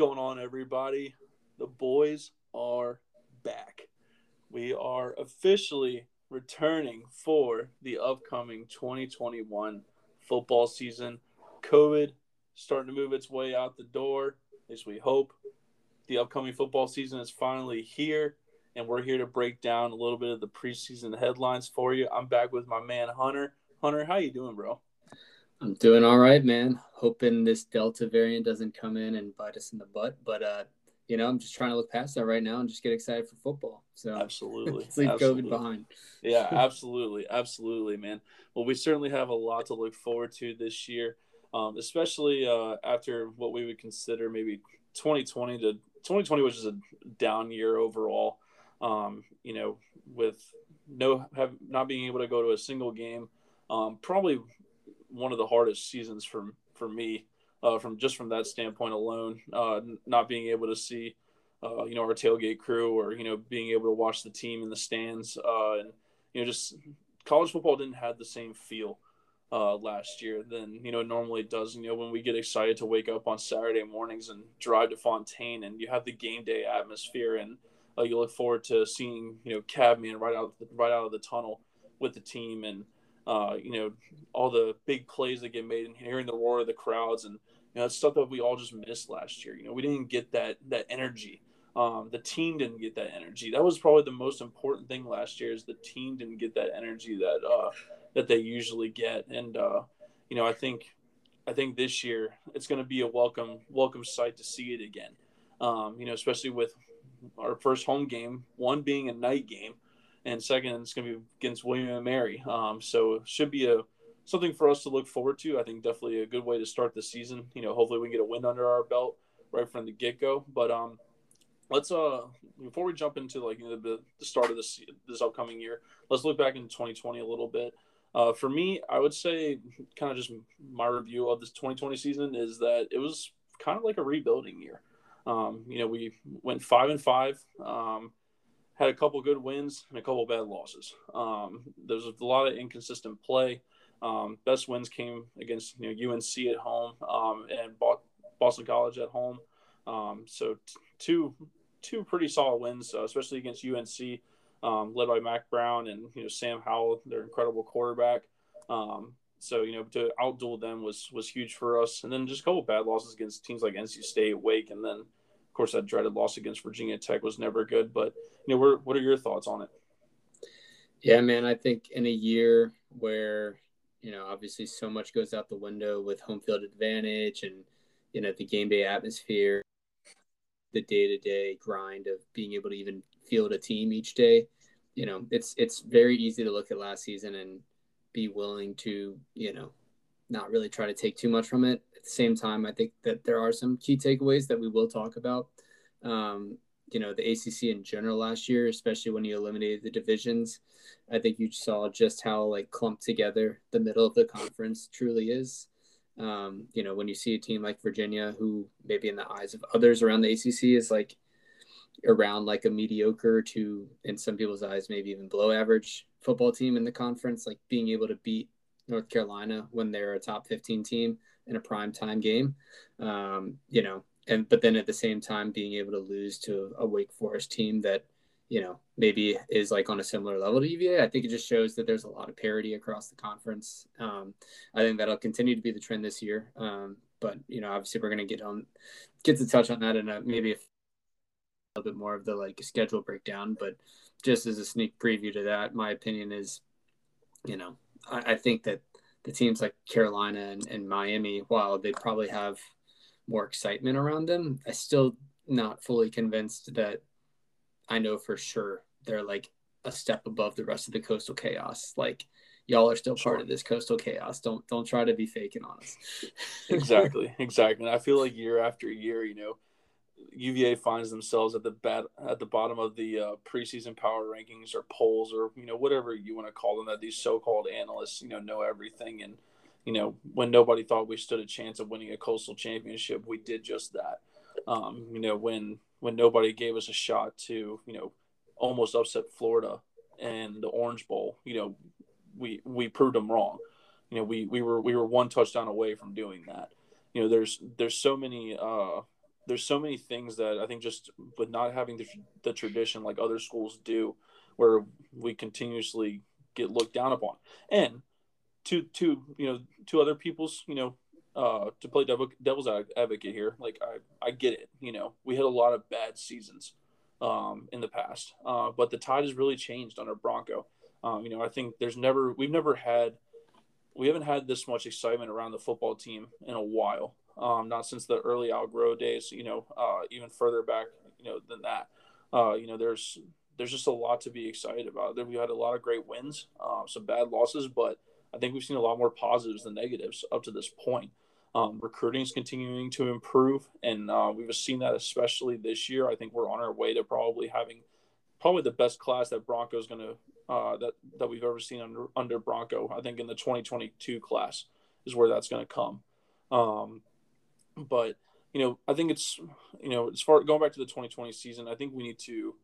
going on, everybody? The boys are back. We are officially returning for the upcoming 2021 football season. COVID starting to move its way out the door, as we hope. The upcoming football season is finally here, and we're here to break down a little bit of the preseason headlines for you. I'm back with my man Hunter. Hunter, how you doing, bro? I'm doing all right, man. Hoping this Delta variant doesn't come in and bite us in the butt, but uh, you know, I'm just trying to look past that right now and just get excited for football. So absolutely, leave absolutely. COVID behind. yeah, absolutely, absolutely, man. Well, we certainly have a lot to look forward to this year, um, especially uh, after what we would consider maybe 2020 to 2020 which is a down year overall. Um, you know, with no have not being able to go to a single game, um, probably one of the hardest seasons for for me uh, from just from that standpoint alone. Uh, not being able to see, uh, you know, our tailgate crew or you know being able to watch the team in the stands, uh, and you know just college football didn't have the same feel uh, last year than you know normally does. You know when we get excited to wake up on Saturday mornings and drive to Fontaine, and you have the game day atmosphere, and uh, you look forward to seeing you know Cavman right out right out of the tunnel with the team and uh, you know, all the big plays that get made and hearing the roar of the crowds and you know, stuff that we all just missed last year. You know, we didn't get that that energy. Um, the team didn't get that energy. That was probably the most important thing last year is the team didn't get that energy that uh, that they usually get. And uh, you know, I think I think this year it's going to be a welcome welcome sight to see it again. Um, you know, especially with our first home game, one being a night game and second it's going to be against William and Mary. Um, so should be a something for us to look forward to. I think definitely a good way to start the season. You know, hopefully we can get a win under our belt right from the get go. But um, let's uh before we jump into like you know, the, the start of this this upcoming year, let's look back into 2020 a little bit. Uh, for me, I would say kind of just my review of this 2020 season is that it was kind of like a rebuilding year. Um, you know, we went five and five. Um, had a couple good wins and a couple bad losses. Um, there's a lot of inconsistent play. Um, best wins came against you know UNC at home um, and Boston College at home. Um, so t- two two pretty solid wins, uh, especially against UNC, um, led by Mack Brown and you know Sam Howell, their incredible quarterback. Um, so you know to outduel them was was huge for us. And then just a couple bad losses against teams like NC State, Wake, and then course, that dreaded loss against Virginia Tech was never good. But you know, what are your thoughts on it? Yeah, man, I think in a year where you know obviously so much goes out the window with home field advantage and you know the game day atmosphere, the day to day grind of being able to even field a team each day. You know, it's it's very easy to look at last season and be willing to you know not really try to take too much from it. At the same time, I think that there are some key takeaways that we will talk about. Um, you know, the ACC in general last year, especially when you eliminated the divisions, I think you saw just how like clumped together the middle of the conference truly is. Um, you know, when you see a team like Virginia, who maybe in the eyes of others around the ACC is like around like a mediocre to, in some people's eyes, maybe even below average football team in the conference, like being able to beat North Carolina when they're a top 15 team in a prime time game. Um, you know, and but then at the same time being able to lose to a Wake Forest team that you know maybe is like on a similar level to UVA. I think it just shows that there's a lot of parity across the conference. Um, I think that'll continue to be the trend this year. Um, but you know, obviously, we're going to get on get to touch on that in a, maybe a little bit more of the like schedule breakdown. But just as a sneak preview to that, my opinion is, you know, I, I think that the teams like Carolina and, and Miami, while they probably have more excitement around them, I still not fully convinced that I know for sure they're like a step above the rest of the coastal chaos. Like y'all are still sure. part of this coastal chaos. Don't don't try to be faking on us. exactly, exactly. And I feel like year after year, you know, UVA finds themselves at the bat at the bottom of the uh, preseason power rankings or polls or you know whatever you want to call them that these so-called analysts you know know everything. And you know when nobody thought we stood a chance of winning a coastal championship we did just that. Um, you know when when nobody gave us a shot to you know almost upset Florida and the Orange Bowl you know we we proved them wrong. You know we we were we were one touchdown away from doing that. You know there's there's so many uh there's so many things that I think just with not having the, the tradition like other schools do, where we continuously get looked down upon. And to to you know to other people's you know uh, to play devil, devil's advocate here, like I I get it. You know we had a lot of bad seasons um, in the past, uh, but the tide has really changed under Bronco. Um, you know I think there's never we've never had we haven't had this much excitement around the football team in a while. Um, not since the early Al Groh days, you know, uh, even further back, you know, than that. Uh, you know, there's there's just a lot to be excited about. We had a lot of great wins, uh, some bad losses, but I think we've seen a lot more positives than negatives up to this point. Um, recruiting is continuing to improve, and uh, we've seen that especially this year. I think we're on our way to probably having probably the best class that Bronco's going to uh, that that we've ever seen under under Bronco. I think in the 2022 class is where that's going to come. Um, but you know, I think it's you know, as far going back to the 2020 season, I think we need to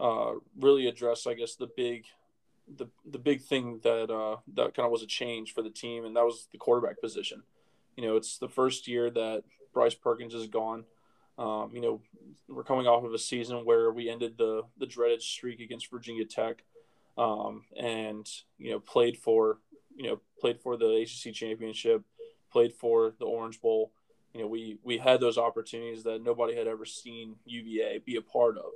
uh, really address, I guess, the big, the the big thing that uh, that kind of was a change for the team, and that was the quarterback position. You know, it's the first year that Bryce Perkins is gone. Um, you know, we're coming off of a season where we ended the the dreaded streak against Virginia Tech, um, and you know played for you know played for the ACC championship, played for the Orange Bowl. You know, we we had those opportunities that nobody had ever seen UVA be a part of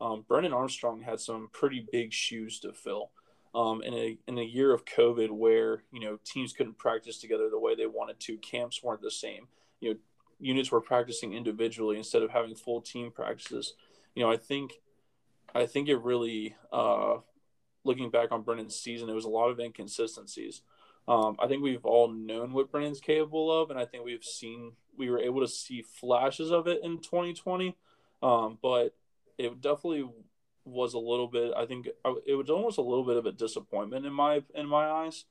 um, Brennan Armstrong had some pretty big shoes to fill. Um, in a in a year of COVID, where you know teams couldn't practice together the way they wanted to, camps weren't the same. You know, units were practicing individually instead of having full team practices. You know, I think, I think it really, uh, looking back on Brennan's season, it was a lot of inconsistencies. Um, I think we've all known what Brennan's capable of, and I think we've seen we were able to see flashes of it in 2020. Um, but it definitely was a little bit. I think it was almost a little bit of a disappointment in my in my eyes.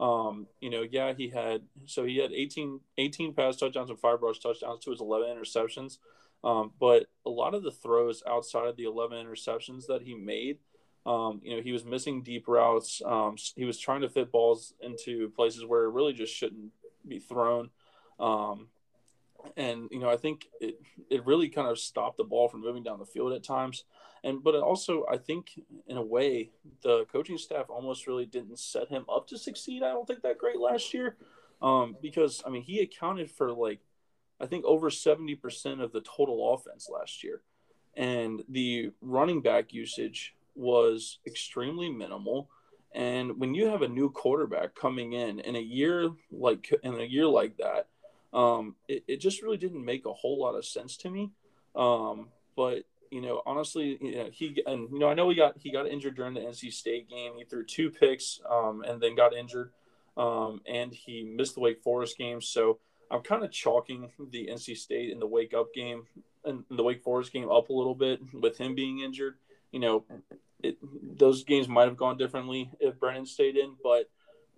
Um, you know, yeah, he had so he had 18, 18 pass touchdowns and five rush touchdowns to his eleven interceptions. Um, but a lot of the throws outside of the eleven interceptions that he made, um, you know, he was missing deep routes. Um, he was trying to fit balls into places where it really just shouldn't be thrown. Um, and you know I think it it really kind of stopped the ball from moving down the field at times, and but also I think in a way the coaching staff almost really didn't set him up to succeed. I don't think that great last year, um, because I mean he accounted for like I think over seventy percent of the total offense last year, and the running back usage was extremely minimal. And when you have a new quarterback coming in in a year like in a year like that um, it, it just really didn't make a whole lot of sense to me. Um, but you know, honestly, you know, he and you know, I know he got he got injured during the NC State game. He threw two picks um, and then got injured, um, and he missed the Wake Forest game. So I'm kind of chalking the NC State and the Wake up game and the Wake Forest game up a little bit with him being injured. You know, it, those games might have gone differently if Brennan stayed in, but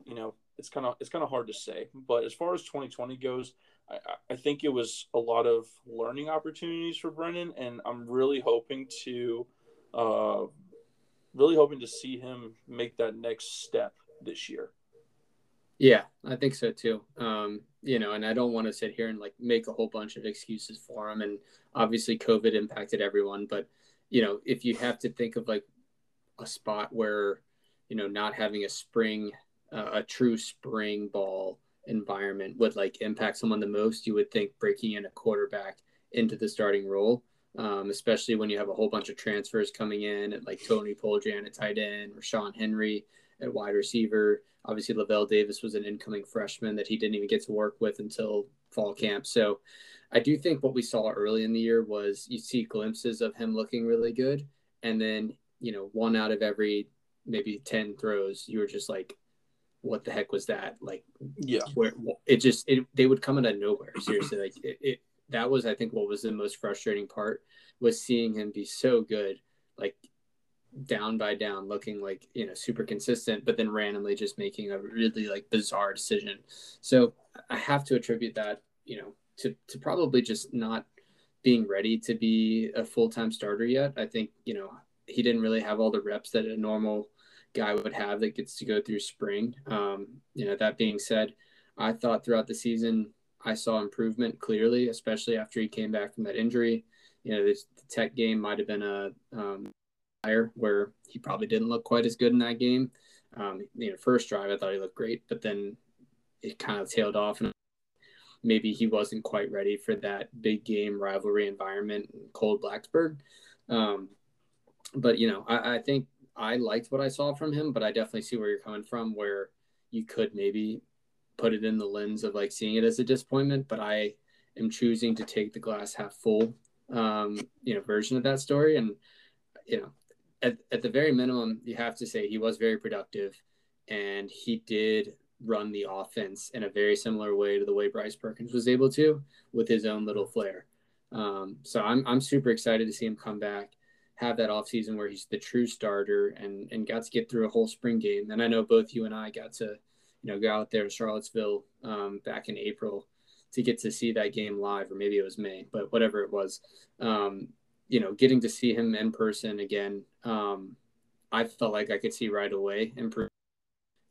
you know, it's kind of it's kind of hard to say. But as far as 2020 goes, I, I think it was a lot of learning opportunities for Brennan, and I'm really hoping to, uh, really hoping to see him make that next step this year. Yeah, I think so too. Um, you know, and I don't want to sit here and like make a whole bunch of excuses for him. And obviously, COVID impacted everyone. But you know, if you have to think of like a spot where you know not having a spring uh, a true spring ball environment would like impact someone the most, you would think breaking in a quarterback into the starting role, um, especially when you have a whole bunch of transfers coming in at like Tony Poljan at tight end, Ra'Shaun Henry at wide receiver. Obviously, Lavel Davis was an incoming freshman that he didn't even get to work with until fall camp. So I do think what we saw early in the year was you see glimpses of him looking really good. And then, you know, one out of every maybe 10 throws, you were just like, what the heck was that? Like, yeah, where it just it they would come out of nowhere. Seriously, like it, it that was I think what was the most frustrating part was seeing him be so good, like down by down, looking like you know super consistent, but then randomly just making a really like bizarre decision. So I have to attribute that you know to to probably just not being ready to be a full time starter yet. I think you know he didn't really have all the reps that a normal guy would have that gets to go through spring. Um, you know, that being said, I thought throughout the season I saw improvement clearly, especially after he came back from that injury. You know, this, the Tech game might have been a um, higher where he probably didn't look quite as good in that game. Um, you know, first drive I thought he looked great, but then it kind of tailed off, and maybe he wasn't quite ready for that big game rivalry environment in cold Blacksburg. Um, but you know, I, I think I liked what I saw from him, but I definitely see where you're coming from, where you could maybe put it in the lens of like seeing it as a disappointment, but I am choosing to take the glass half full, um, you know, version of that story. And, you know, at, at the very minimum, you have to say he was very productive and he did run the offense in a very similar way to the way Bryce Perkins was able to with his own little flair. Um, so I'm, I'm super excited to see him come back, have that offseason where he's the true starter and, and got to get through a whole spring game. And I know both you and I got to, you know, go out there to Charlottesville um, back in April to get to see that game live, or maybe it was May, but whatever it was. Um, you know, getting to see him in person again, um, I felt like I could see right away improve.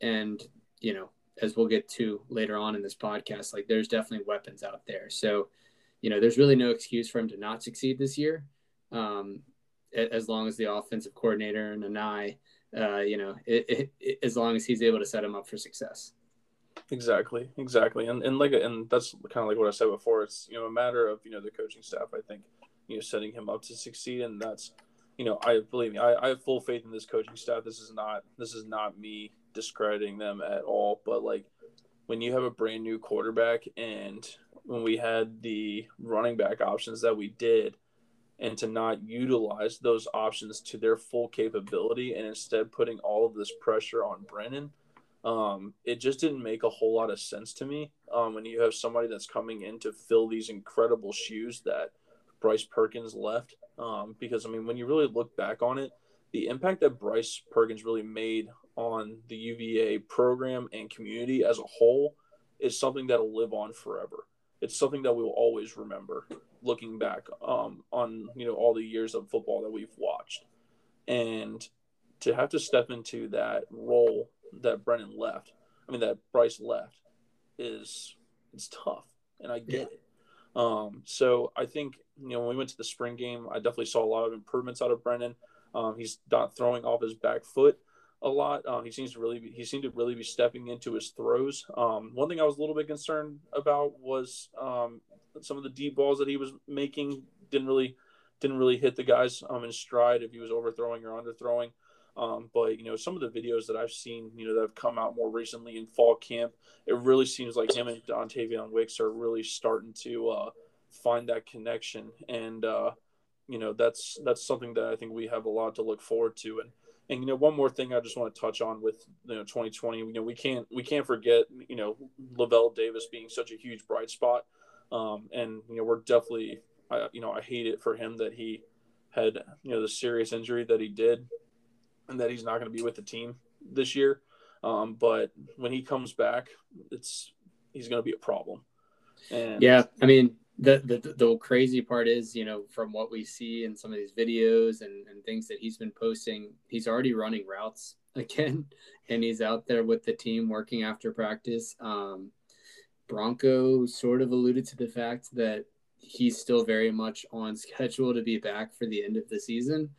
And you know, as we'll get to later on in this podcast, like there's definitely weapons out there. So, you know, there's really no excuse for him to not succeed this year, um, as long as the offensive coordinator and Anae, uh, you know, it, it, it, as long as he's able to set him up for success. Exactly, exactly, and and like and that's kind of like what I said before. It's you know a matter of you know the coaching staff. I think you know setting him up to succeed, and that's you know I believe me. I, I have full faith in this coaching staff. This is not this is not me discrediting them at all, but like when you have a brand new quarterback and when we had the running back options that we did and to not utilize those options to their full capability and instead putting all of this pressure on Brennan, um, it just didn't make a whole lot of sense to me. Um, when you have somebody that's coming in to fill these incredible shoes that Bryce Perkins left, um, because I mean, when you really look back on it, the impact that Bryce Perkins really made on the UVA program and community as a whole is something that'll live on forever. It's something that we will always remember looking back um, on you know all the years of football that we've watched, and to have to step into that role that Brennan left, I mean that Bryce left, is it's tough, and I get yeah. it. Um, so I think you know when we went to the spring game, I definitely saw a lot of improvements out of Brennan. Um, he's not throwing off his back foot a lot. Um, he seems to really be, he seemed to really be stepping into his throws. Um, one thing I was a little bit concerned about was um, some of the deep balls that he was making didn't really didn't really hit the guys um, in stride if he was overthrowing or underthrowing. Um, but you know, some of the videos that I've seen, you know, that have come out more recently in fall camp, it really seems like him and Dontayvion Wicks are really starting to uh, find that connection, and uh, you know, that's that's something that I think we have a lot to look forward to. And and you know, one more thing I just want to touch on with you know 2020. You know, we can't we can't forget you know Lavel Davis being such a huge bright spot, um, and you know we're definitely I, you know I hate it for him that he had you know the serious injury that he did, and that he's not going to be with the team this year. Um, but when he comes back, it's he's going to be a problem. And yeah, I mean, the, the the crazy part is, you know, from what we see in some of these videos and, and things that he's been posting, he's already running routes again, and he's out there with the team working after practice. Um, Bronco sort of alluded to the fact that he's still very much on schedule to be back for the end of the season.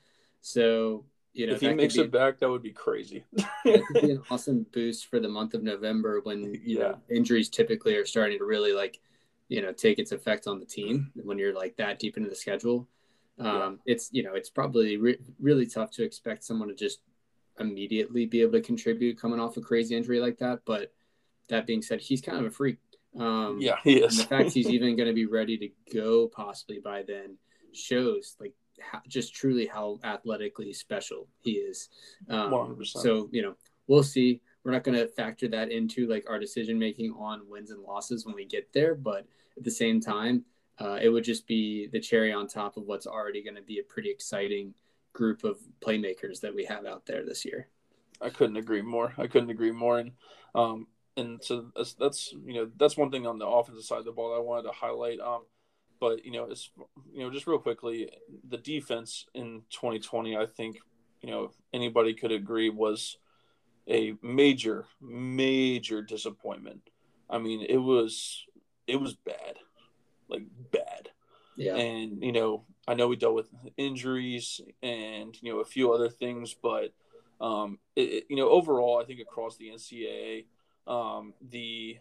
So, you know, if he makes be, it back, that would be crazy. that could be an awesome boost for the month of November when you yeah. know injuries typically are starting to really like you know take its effect on the team when you're like that deep into the schedule. Um, yeah. It's you know it's probably re- really tough to expect someone to just immediately be able to contribute coming off a crazy injury like that. But that being said, he's kind of a freak. Um, yeah, he is. the fact he's even going to be ready to go possibly by then shows like how, just truly how athletically special he is. Um, so you know we'll see. We're not going to factor that into like our decision making on wins and losses when we get there, but at the same time, uh, it would just be the cherry on top of what's already going to be a pretty exciting group of playmakers that we have out there this year. I couldn't agree more. I couldn't agree more. And um, and so that's, that's you know that's one thing on the offensive side of the ball I wanted to highlight. Um, but you know, it's you know just real quickly, the defense in 2020, I think you know anybody could agree was a major major disappointment. I mean, it was it was bad, like bad. Yeah. And you know, I know we dealt with injuries and you know a few other things, but um, it, you know, overall, I think across the NCAA, um, the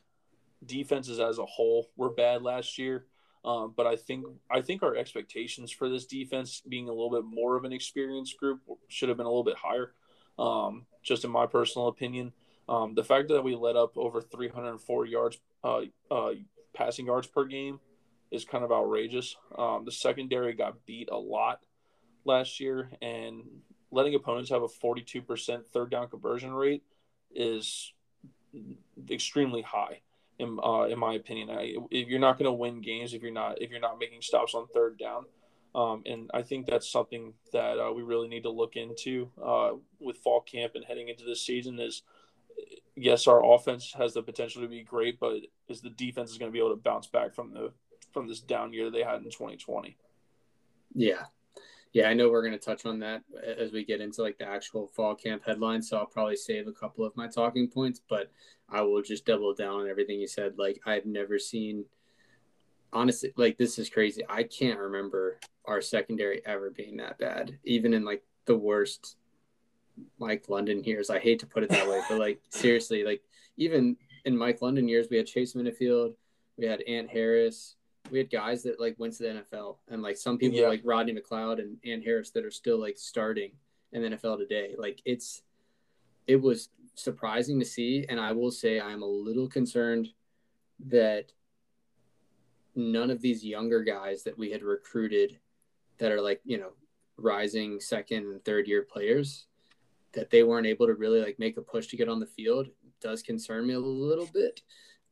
defenses as a whole were bad last year. Um, but I think I think our expectations for this defense being a little bit more of an experienced group should have been a little bit higher. Um, just in my personal opinion, um, the fact that we let up over 304 yards, uh, uh, passing yards per game, is kind of outrageous. Um, the secondary got beat a lot last year, and letting opponents have a 42% third down conversion rate is extremely high in uh, in my opinion. I, if you're not going to win games if you're not if you're not making stops on third down, um, and I think that's something that uh, we really need to look into uh, with fall camp and heading into this season. Is yes, our offense has the potential to be great, but is the defense is going to be able to bounce back from the from this down year they had in 2020? Yeah, yeah, I know we're going to touch on that as we get into like the actual fall camp headlines. So I'll probably save a couple of my talking points, but I will just double down on everything you said. Like I've never seen, honestly, like this is crazy. I can't remember our secondary ever being that bad, even in like the worst Mike London years. I hate to put it that way, but like seriously, like even in Mike London years, we had Chase Minnifield, we had Ant Harris, we had guys that like went to the NFL, and like some people yeah. like Rodney McLeod and Ant Harris that are still like starting in the NFL today. Like it's it was surprising to see, and I will say I'm a little concerned that none of these younger guys that we had recruited that are like you know rising second and third year players that they weren't able to really like make a push to get on the field does concern me a little bit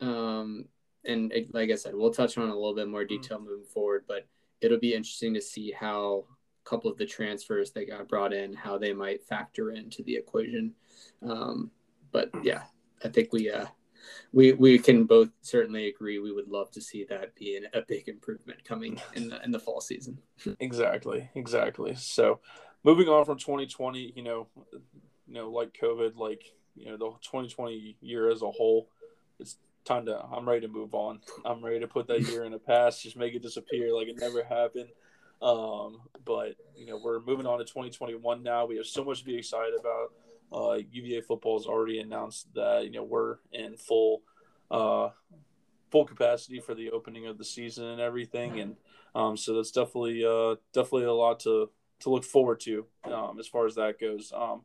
um, and it, like I said, we'll touch on a little bit more mm-hmm. detail moving forward, but it'll be interesting to see how a couple of the transfers that got brought in, how they might factor into the equation. Um, but yeah, I think we, uh, we, we can both certainly agree we would love to see that be an, a big improvement coming in the, in the fall season. exactly. Exactly. So moving on from 2020, you know, you know, like COVID, like, you know, the 2020 year as a whole, it's time to I'm ready to move on. I'm ready to put that year in the past, just make it disappear like it never happened. Um, but you know, we're moving on to 2021 now. We have so much to be excited about. Uh, UVA football has already announced that you know we're in full uh, full capacity for the opening of the season and everything, and um, so that's definitely uh, definitely a lot to to look forward to um, as far as that goes. Um,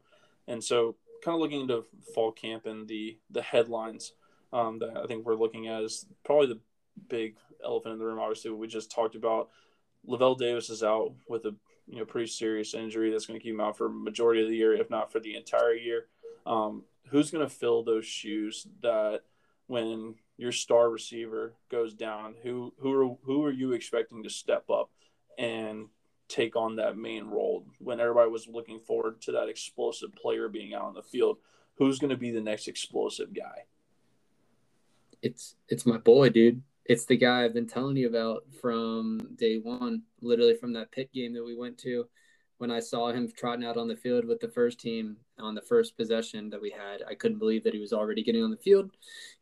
and so, kind of looking into fall camp and the the headlines um, that I think we're looking at is probably the big elephant in the room. Obviously, we just talked about. Lavel Davis is out with a you know pretty serious injury that's going to keep him out for majority of the year, if not for the entire year. Um, who's going to fill those shoes that when your star receiver goes down? Who who are who are you expecting to step up and take on that main role when everybody was looking forward to that explosive player being out on the field? Who's going to be the next explosive guy? it's it's my boy, dude. It's the guy I've been telling you about from day one, literally from that pit game that we went to. When I saw him trotting out on the field with the first team on the first possession that we had, I couldn't believe that he was already getting on the field.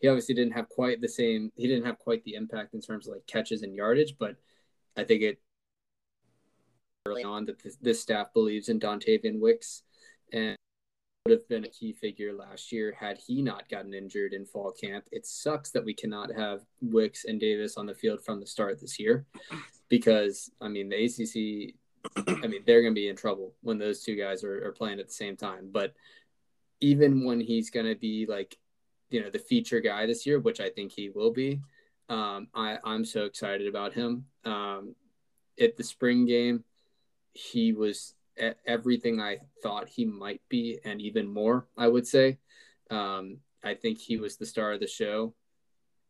He obviously didn't have quite the same, he didn't have quite the impact in terms of like catches and yardage, but I think it early on that this, staff believes in Dontayvion Wicks and would have been a key figure last year had he not gotten injured in fall camp. It sucks that we cannot have Wicks and Davis on the field from the start this year because, I mean, the ACC, I mean, they're going to be in trouble when those two guys are, are playing at the same time. But even when he's going to be like, you know, the feature guy this year, which I think he will be, um, I, I'm so excited about him. Um, at the spring game, he was everything I thought he might be, and even more, I would say. Um, I think he was the star of the show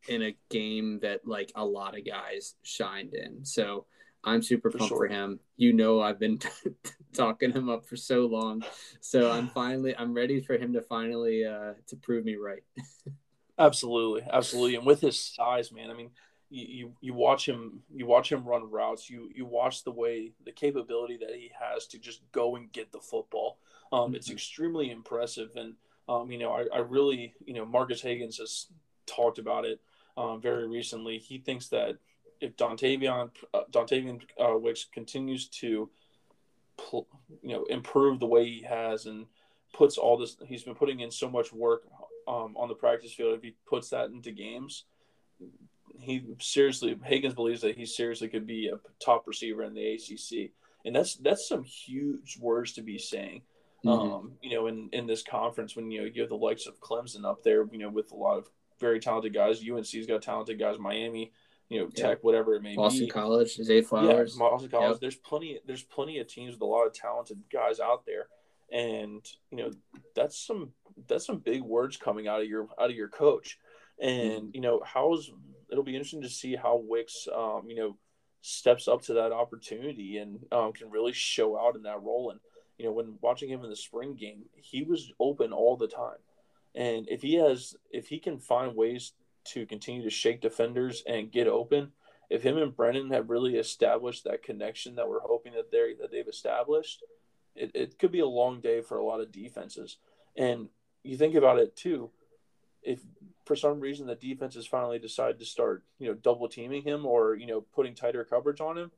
in a game that like a lot of guys shined in. So I'm super pumped for, sure. for him. You know, I've been talking him up for so long. So I'm finally, I'm ready for him to finally uh, to prove me right. absolutely, absolutely, and with his size, man. I mean, you, you watch him you watch him run routes you you watch the way the capability that he has to just go and get the football um, mm-hmm. it's extremely impressive and um, you know I, I really you know Marcus Hagans has talked about it um, very recently. He thinks that if Dontayvion uh, Dontayvion uh, Wicks continues to, pl- you know, improve the way he has and puts all this, he's been putting in so much work um, on the practice field. If he puts that into games, he seriously Hagans believes that he seriously could be a top receiver in the ACC, and that's that's some huge words to be saying. Mm-hmm. Um, you know, in in this conference when you know you have the likes of Clemson up there, you know, with a lot of very talented guys. UNC's got talented guys. Miami, you know, Tech, whatever it may Boston be. College, Zay Flowers. Yeah, Boston College. Yep. There's plenty. There's plenty of teams with a lot of talented guys out there, and you know, that's some that's some big words coming out of your out of your coach. And mm-hmm. you know, how's it'll be interesting to see how Wicks, um, you know, steps up to that opportunity and um, can really show out in that role. And you know, when watching him in the spring game, he was open all the time. And if he has, if he can find ways to continue to shake defenders and get open, if him and Brennan have really established that connection that we're hoping that they that they've established, it, it could be a long day for a lot of defenses. And you think about it too, if for some reason the defenses finally decide to start, you know, double teaming him or you know putting tighter coverage on him,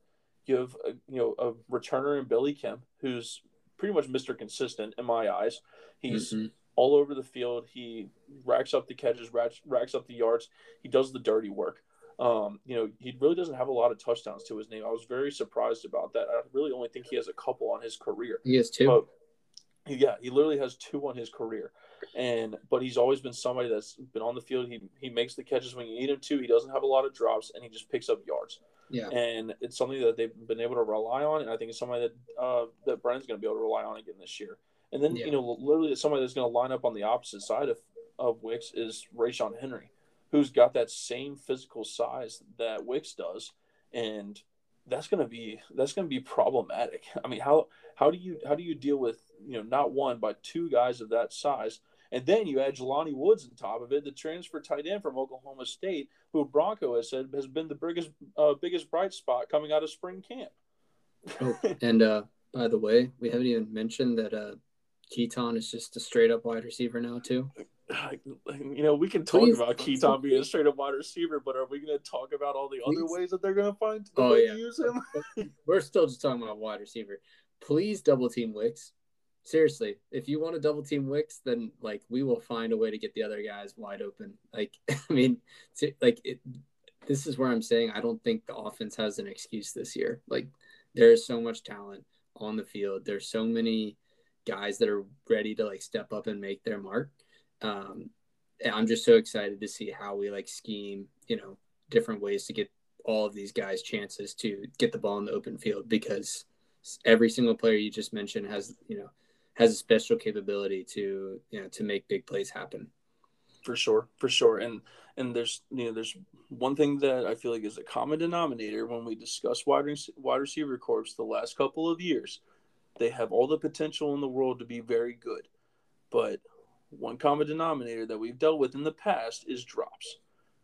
you have a, you know a returner in Billy Kemp who's pretty much Mr. Consistent in my eyes. He's mm-hmm. all over the field. He racks up the catches, racks, racks up the yards. He does the dirty work. Um, you know, he really doesn't have a lot of touchdowns to his name. I was very surprised about that. I really only think he has a couple on his career. He has two. But, yeah, he literally has two on his career and but he's always been somebody that's been on the field. He he makes the catches when you need him to. He doesn't have a lot of drops, and he just picks up yards. Yeah, and it's something that they've been able to rely on, and I think it's somebody that uh, that Brennan's going to be able to rely on again this year. And then yeah. you know, literally, somebody that's going to line up on the opposite side of of Wicks is Ra'Shaun Henry, who's got that same physical size that Wicks does, and that's going to be that's going to be problematic. I mean, how how do you how do you deal with you know not one but two guys of that size and then you add Jelani Woods on top of it, the transfer tight end from Oklahoma State, who Bronco has said has been the biggest uh, biggest bright spot coming out of spring camp. oh, and uh, by the way, we haven't even mentioned that uh, Keytaon is just a straight up wide receiver now too. You know, we can talk Please. about Keytaon being a straight up wide receiver, but are we going to talk about all the Please. other ways that they're going to find oh, yeah. to use him? We're still just talking about wide receiver. Please double team Wicks seriously, if you want to double team Wicks, then like we will find a way to get the other guys wide open. Like, I mean, like it, this is where I'm saying I don't think the offense has an excuse this year. Like, there's so much talent on the field. There's so many guys that are ready to like step up and make their mark. Um, I'm just so excited to see how we like scheme, you know, different ways to get all of these guys chances to get the ball in the open field because every single player you just mentioned has, you know, has a special capability to you know to make big plays happen. For sure, for sure, and and there's you know there's one thing that I feel like is a common denominator when we discuss wide wide receiver corps the last couple of years. They have all the potential in the world to be very good, but one common denominator that we've dealt with in the past is drops.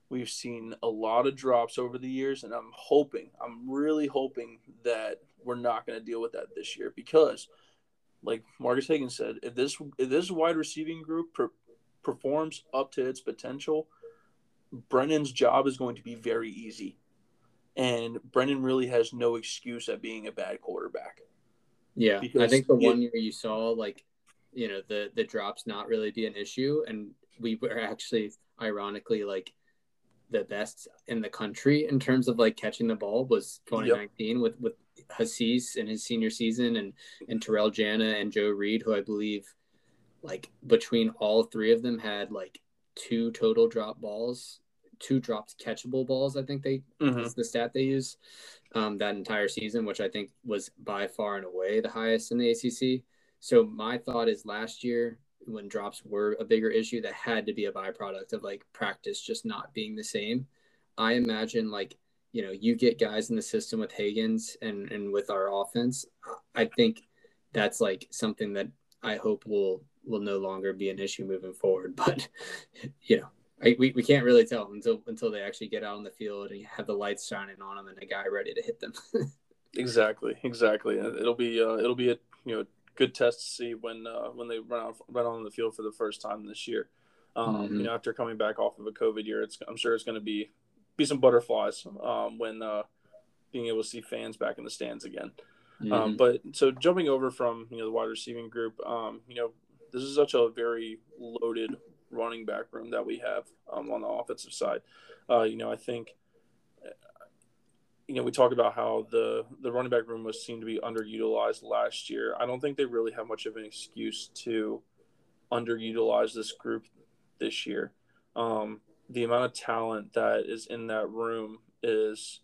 We've seen a lot of drops over the years, and I'm hoping, I'm really hoping that we're not going to deal with that this year because like Marcus Hagan said, if this if this wide receiving group per, performs up to its potential, Brennan's job is going to be very easy, and Brennan really has no excuse at being a bad quarterback. Yeah, because I think the it, one year you saw like, you know, the the drops not really be an issue, and we were actually ironically like the best in the country in terms of like catching the ball was 2019 yep. with with Hasise in his senior season and and Terrell Jana and Joe Reed who I believe like between all three of them had like two total drop balls two dropped catchable balls I think they mm-hmm. the stat they use um, that entire season which I think was by far and away the highest in the ACC so my thought is last year when drops were a bigger issue that had to be a byproduct of like practice just not being the same i imagine like you know you get guys in the system with Hagans and and with our offense i think that's like something that i hope will will no longer be an issue moving forward but you know I, we, we can't really tell until until they actually get out on the field and have the lights shining on them and a guy ready to hit them exactly exactly it'll be uh, it'll be a you know good test to see when uh, when they run out, run on the field for the first time this year. Um, mm-hmm. You know, after coming back off of a COVID year, it's I'm sure it's going to be be some butterflies um, when uh, being able to see fans back in the stands again. Um, mm-hmm. Um, but so jumping over from you know the wide receiving group, um, you know this is such a very loaded running back room that we have um, on the offensive side. Uh, you know, I think you know we talk about how the the running back room was seemed to be underutilized last year. I don't think they really have much of an excuse to underutilize this group this year. Um, the amount of talent that is in that room is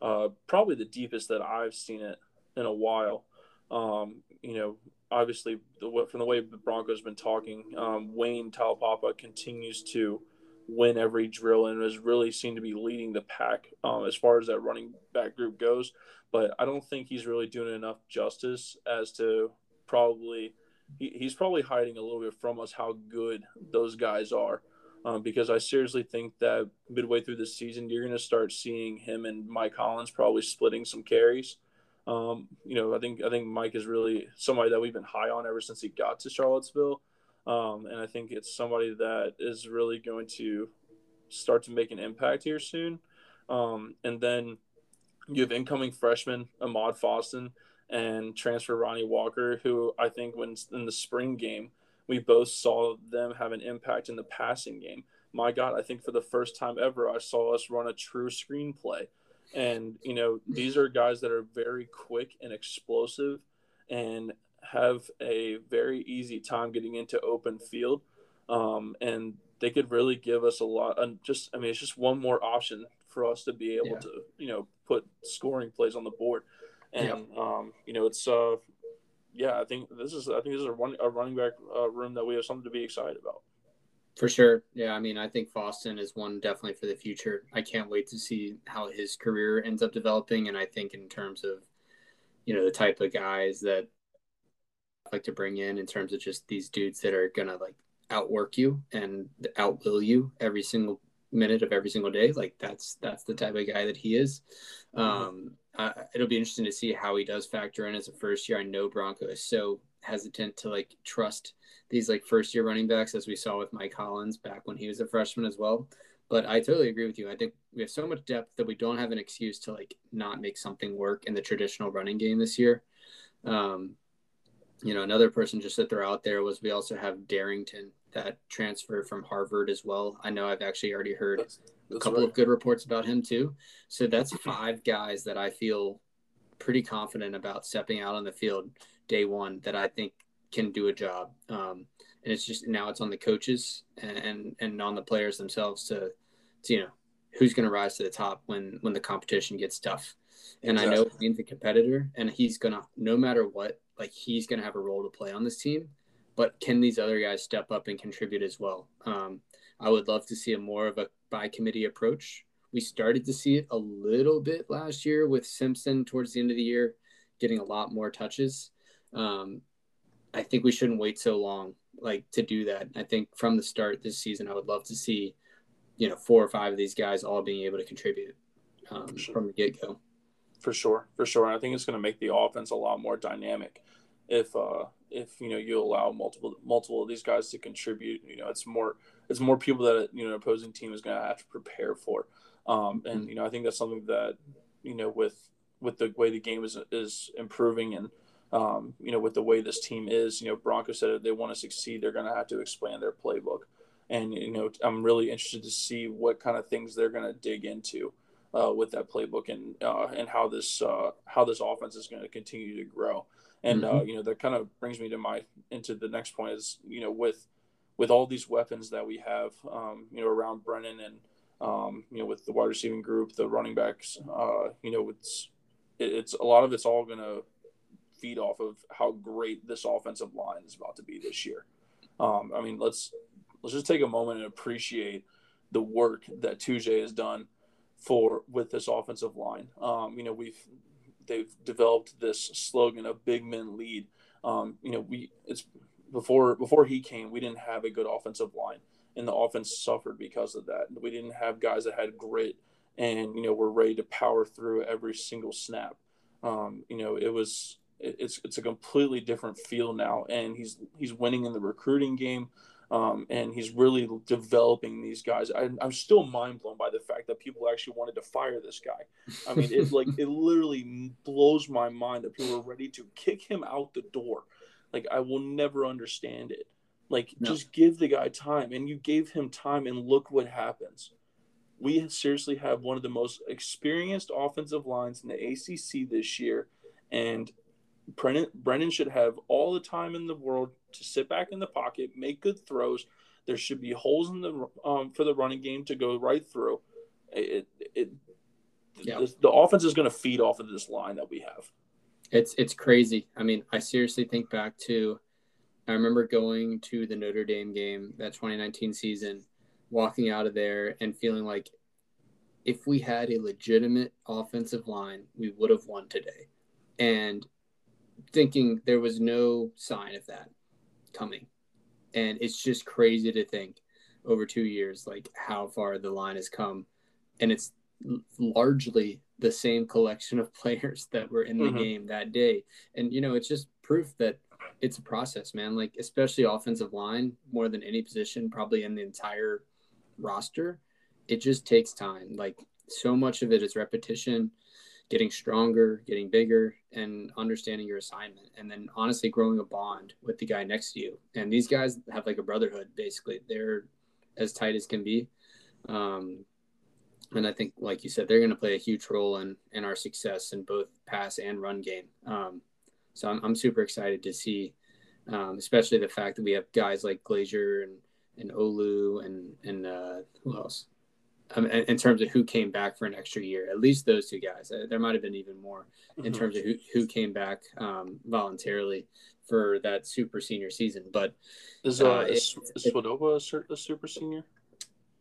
uh, probably the deepest that I've seen it in a while. Um, you know, obviously, the, from the way the Broncos been talking, um, Wayne Taulapapa continues to win every drill and has really seemed to be leading the pack um, as far as that running back group goes. But I don't think he's really doing enough justice as to probably he, he's probably hiding a little bit from us how good those guys are. Um, because I seriously think that midway through the season, you're going to start seeing him and Mike Hollins probably splitting some carries. Um, you know, I think I think Mike is really somebody that we've been high on ever since he got to Charlottesville, um, and I think it's somebody that is really going to start to make an impact here soon. Um, and then you have incoming freshman Amaad Foston and transfer Ronnie Walker, who I think when in the spring game we both saw them have an impact in the passing game. My God, I think for the first time ever, I saw us run a true screenplay. And, you know, these are guys that are very quick and explosive and have a very easy time getting into open field. Um, and they could really give us a lot. And just, I mean, it's just one more option for us to be able yeah. to, you know, put scoring plays on the board. And, yeah. um, you know, it's, uh, yeah, I think this is, I think this is a, run, a running back uh, room that we have something to be excited about. For sure. Yeah. I mean, I think Foston is one definitely for the future. I can't wait to see how his career ends up developing. And I think in terms of, you know, the type of guys that I like to bring in, in terms of just these dudes that are going to like outwork you and outwill you every single minute of every single day. Like that's, that's the type of guy that he is. Mm-hmm. Um, uh, it'll be interesting to see how he does factor in as a first year. I know Bronco is so hesitant to like trust these like first year running backs as we saw with Mike Hollins back when he was a freshman as well. But I totally agree with you. I think we have so much depth that we don't have an excuse to like not make something work in the traditional running game this year. Um, you know, another person just to throw out there was we also have Darrington that transfer from Harvard as well. I know I've actually already heard that's, that's a couple right. of good reports about him too. So that's five guys that I feel pretty confident about stepping out on the field day one that I think can do a job. Um, and it's just now it's on the coaches and and on the players themselves to, to you know who's going to rise to the top when when the competition gets tough. And exactly. I know he's a competitor, and he's gonna no matter what, like he's gonna have a role to play on this team. But can these other guys step up and contribute as well? Um, I would love to see a more of a by committee approach. We started to see it a little bit last year with Simpson towards the end of the year, getting a lot more touches. Um, I think we shouldn't wait so long, like to do that. I think from the start this season, I would love to see, you know, four or five of these guys all being able to contribute um, sure. from the get go. For sure, for sure. And I think it's going to make the offense a lot more dynamic if uh, if you know you allow multiple multiple of these guys to contribute. You know, it's more it's more people that you know opposing team is going to have to prepare for. Um, and mm-hmm. you know, I think that's something that you know with with the way the game is is improving and um, you know, with the way this team is, you know, Broncos said if they want to succeed, they're going to have to expand their playbook. And, you know, I'm really interested to see what kind of things they're going to dig into uh, with that playbook and, uh, and how this, uh, how this offense is going to continue to grow. And, uh, mm-hmm. you know, that kind of brings me to my, into the next point is, you know, with, with all these weapons that we have, um, you know, around Brennan and, um, you know, with the wide receiving group, the running backs, uh, you know, it's, it's a lot of it's all going to feed off of how great this offensive line is about to be this year. Um, I mean, let's let's just take a moment and appreciate the work that Tujague has done for with this offensive line. Um, you know, we've they've developed this slogan of big men lead. Um, you know, we it's before before he came, we didn't have a good offensive line, and the offense suffered because of that. We didn't have guys that had grit and you know were ready to power through every single snap. Um, you know, it was it's it's a completely different feel now, and he's he's winning in the recruiting game. Um, and he's really developing these guys. I, am still mind blown by the fact that people actually wanted to fire this guy. I mean, it like it literally blows my mind that people are ready to kick him out the door. Like I will never understand it. Like no. just give the guy time, and you gave him time, and look what happens. We seriously have one of the most experienced offensive lines in the ACC this year, and Brennan, Brennan should have all the time in the world to sit back in the pocket, make good throws. There should be holes in the um, for the running game to go right through. It, it yeah. the, the offense is going to feed off of this line that we have. It's it's crazy. I mean, I seriously think back to I remember going to the Notre Dame game that 2019 season, walking out of there and feeling like if we had a legitimate offensive line, we would have won today. And thinking there was no sign of that coming. And it's just crazy to think over two years, like how far the line has come. And it's largely the same collection of players that were in the mm-hmm. game that day. And, you know, it's just proof that it's a process, man. Like, especially offensive line, more than any position, probably in the entire roster. It just takes time. Like, so much of it is repetition getting stronger, getting bigger, and understanding your assignment. And then honestly growing a bond with the guy next to you. And these guys have like a brotherhood, basically. They're as tight as can be. Um, and I think, like you said, they're going to play a huge role in, in our success in both pass and run game. Um, so I'm, I'm super excited to see, um, especially the fact that we have guys like Glaser and, and Olu and, and uh, who else? Um, in terms of who came back for an extra year. At least those two guys. Uh, there might have been even more in mm-hmm. terms of who, who came back um, voluntarily for that super senior season. But is, uh, uh is, is Swoboda a, a super senior?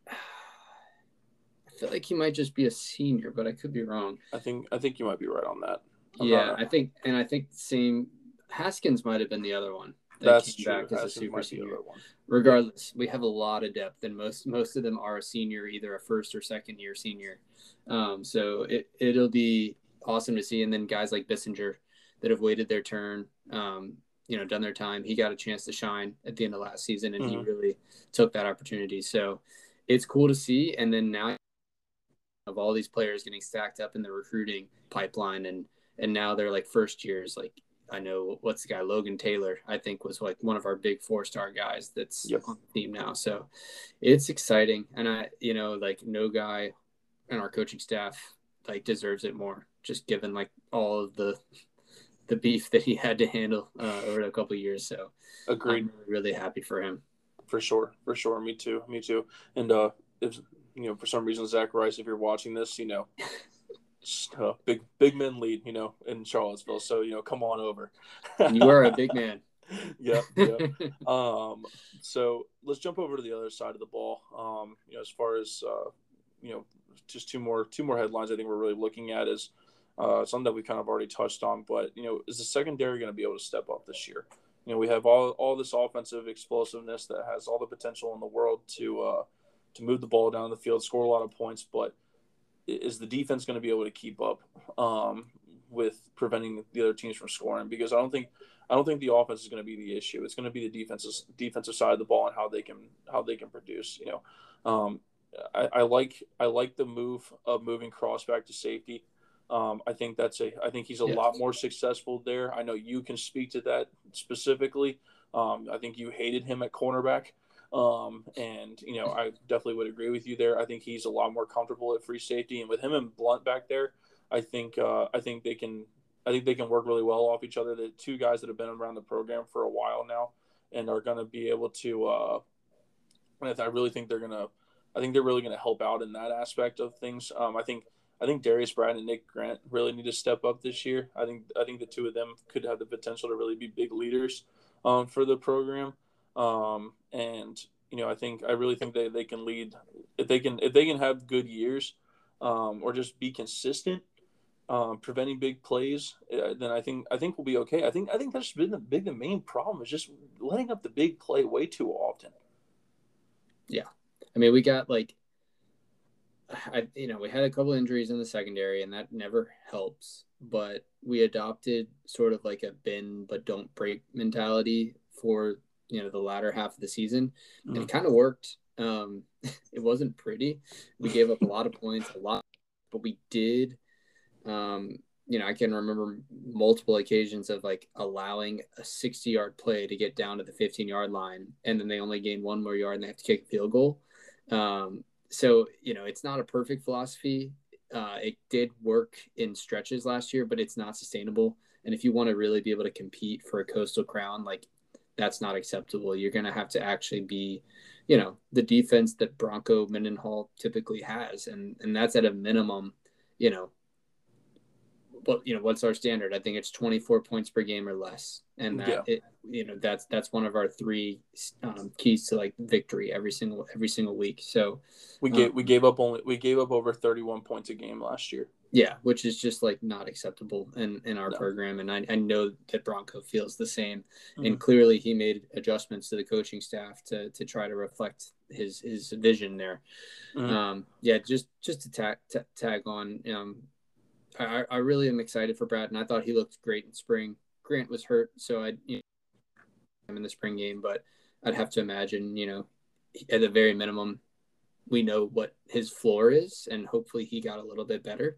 I feel like he might just be a senior, but I could be wrong. I think I think you might be right on that. I'm yeah. I think, and I think same. Haskins might have been the other one. That That's true. Back as a super senior. Regardless, we have a lot of depth, and most most of them are a senior, either a first or second year senior. Um, so it it'll be awesome to see. And then guys like Bissinger that have waited their turn, um, you know, done their time. He got a chance to shine at the end of last season, and mm-hmm. he really took that opportunity. So it's cool to see. And then now of all these players getting stacked up in the recruiting pipeline, and and now they're like first years, like I know what's the guy Logan Taylor. I think was like one of our big four star guys that's yep. on the team now. So it's exciting, and I you know like no guy in our coaching staff like deserves it more, just given like all of the the beef that he had to handle uh, over a couple years. So agreed. I'm really happy for him. For sure, for sure. Me too. Me too. And uh, if you know, for some reason, Zach Rice, if you're watching this, you know, uh, big big men lead, you know, in Charlottesville. So you know, come on over. you are a big man. yep. yep. um, so let's jump over to the other side of the ball. Um, you know, as far as uh, you know, just two more two more headlines. I think we're really looking at is uh, something that we kind of already touched on. But you know, is the secondary going to be able to step up this year? You know, we have all all this offensive explosiveness that has all the potential in the world to uh, to move the ball down the field, score a lot of points, but is the defense going to be able to keep up um, with preventing the other teams from scoring? Because I don't think I don't think the offense is going to be the issue. It's going to be the defensive defensive side of the ball and how they can how they can produce. You know, um, I, I, like I like the move of moving Cross back to safety. Um, I think that's a I think he's a yes. lot more successful there. I know you can speak to that specifically. Um, I think you hated him at cornerback. Um, and you know, I definitely would agree with you there. I think he's a lot more comfortable at free safety, and with him and Blunt back there, I think uh, I think they can I think they can work really well off each other. The two guys that have been around the program for a while now and are going to be able to. Uh, I really think they're going to. I think they're really going to help out in that aspect of things. Um, I think I think Darius Brad and Nick Grant really need to step up this year. I think I think the two of them could have the potential to really be big leaders um, for the program. Um, and you know, I think I really think that they can lead if they can if they can have good years, um, or just be consistent, um, preventing big plays. Uh, then I think I think we'll be okay. I think I think that's been the big the main problem is just letting up the big play way too often. Yeah, I mean we got like. I, you know, we had a couple injuries in the secondary, and that never helps. But we adopted sort of like a bend but don't break mentality for you know the latter half of the season, and it mm-hmm. kind of worked. Um, it wasn't pretty. We gave up a lot of points, a lot, but we did. Um, you know, I can remember multiple occasions of like allowing a 60 yard play to get down to the 15 yard line, and then they only gain one more yard and they have to kick a field goal. Um, so you know, it's not a perfect philosophy. Uh, it did work in stretches last year, but it's not sustainable. And if you want to really be able to compete for a coastal crown, like that's not acceptable. You're going to have to actually be, you know, the defense that Bronco Mendenhall typically has, and and that's at a minimum, you know. What you know, what's our standard? I think it's 24 points per game or less, and that yeah. it, you know, that's that's one of our three um, keys to like victory every single every single week. So we gave um, we gave up only we gave up over 31 points a game last year. Yeah, which is just like not acceptable in, in our no. program. And I, I know that Bronco feels the same. Mm-hmm. And clearly he made adjustments to the coaching staff to, to try to reflect his, his vision there. Mm-hmm. Um, yeah, just, just to tag, t- tag on, um, I, I really am excited for Brad and I thought he looked great in spring. Grant was hurt. So I, you know, I'm in the spring game, but I'd have to imagine, you know, at the very minimum, we know what his floor is and hopefully he got a little bit better.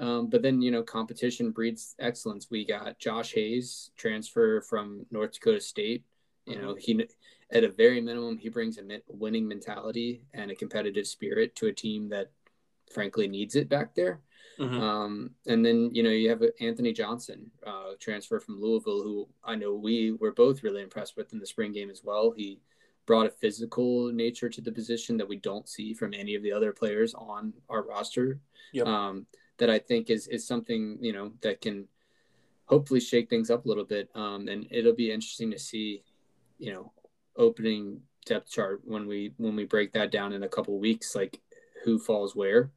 Um, but then, you know, competition breeds excellence. We got Josh Hayes transfer from North Dakota State. You know, he at a very minimum he brings a winning mentality and a competitive spirit to a team that, frankly, needs it back there. Mm-hmm. Um, and then you know you have Anthony Johnson uh, transfer from Louisville, who I know we were both really impressed with in the spring game as well. He brought a physical nature to the position that we don't see from any of the other players on our roster. Yep. Um, that I think is is something you know that can hopefully shake things up a little bit. Um, and it'll be interesting to see, you know, opening depth chart when we when we break that down in a couple weeks, like who falls where.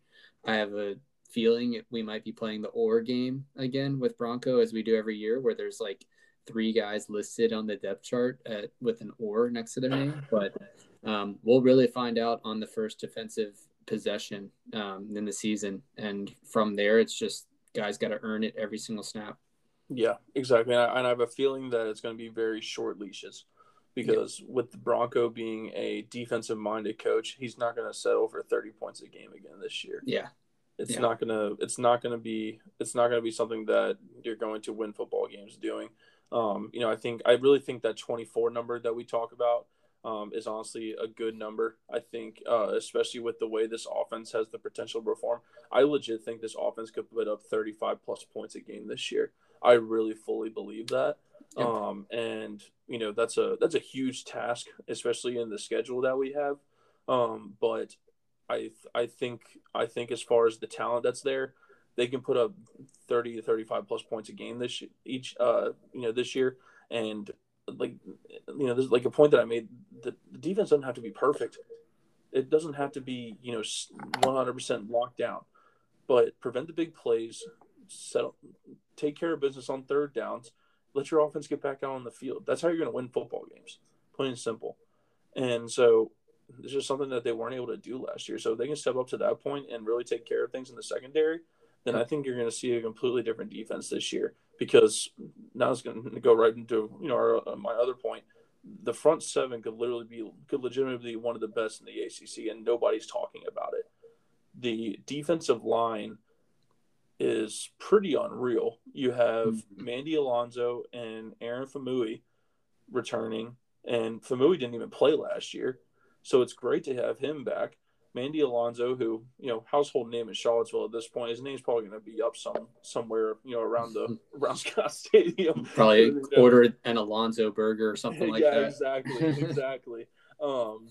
I have a feeling we might be playing the or game again with Bronco as we do every year, where there's like three guys listed on the depth chart at, with an or next to their name. But um, we'll really find out on the first defensive possession um, in the season, and from there, it's just guys got to earn it every single snap. Yeah, exactly, and I, and I have a feeling that it's going to be very short leashes because yeah. with the Bronco being a defensive minded coach, he's not going to settle for 30 points a game again this year. Yeah. It's yeah. not going to it's not going to be it's not going to be something that you're going to win football games doing. Um, you know, I think I really think that 24 number that we talk about um, is honestly a good number. I think, uh, especially with the way this offense has the potential to perform, I legit think this offense could put up 35 plus points a game this year. I really fully believe that. Yep. Um, and you know that's a that's a huge task, especially in the schedule that we have. Um, but I I think I think as far as the talent that's there, they can put up 30 to 35 plus points a game this each uh you know this year and like you know, there's like a point that I made. The, the defense doesn't have to be perfect. It doesn't have to be you know 100% locked down, but prevent the big plays. Settle, take care of business on third downs. Let your offense get back out on the field. That's how you're going to win football games, plain and simple. And so it's just something that they weren't able to do last year. So they can step up to that point and really take care of things in the secondary, then I think you're going to see a completely different defense this year because now it's going to go right into you know our, uh, my other point. The front seven could literally be could legitimately be one of the best in the ACC, and nobody's talking about it. The defensive line is pretty unreal. You have mm-hmm. Mandy Alonso and Aaron Faumui returning, and Faumui didn't even play last year, so it's great to have him back. Mandy Alonso, who you know household name in Charlottesville at this point, his name's probably going to be up some somewhere you know around the around Scott Stadium. Probably order an Alonso burger or something like yeah, that. exactly, exactly. um,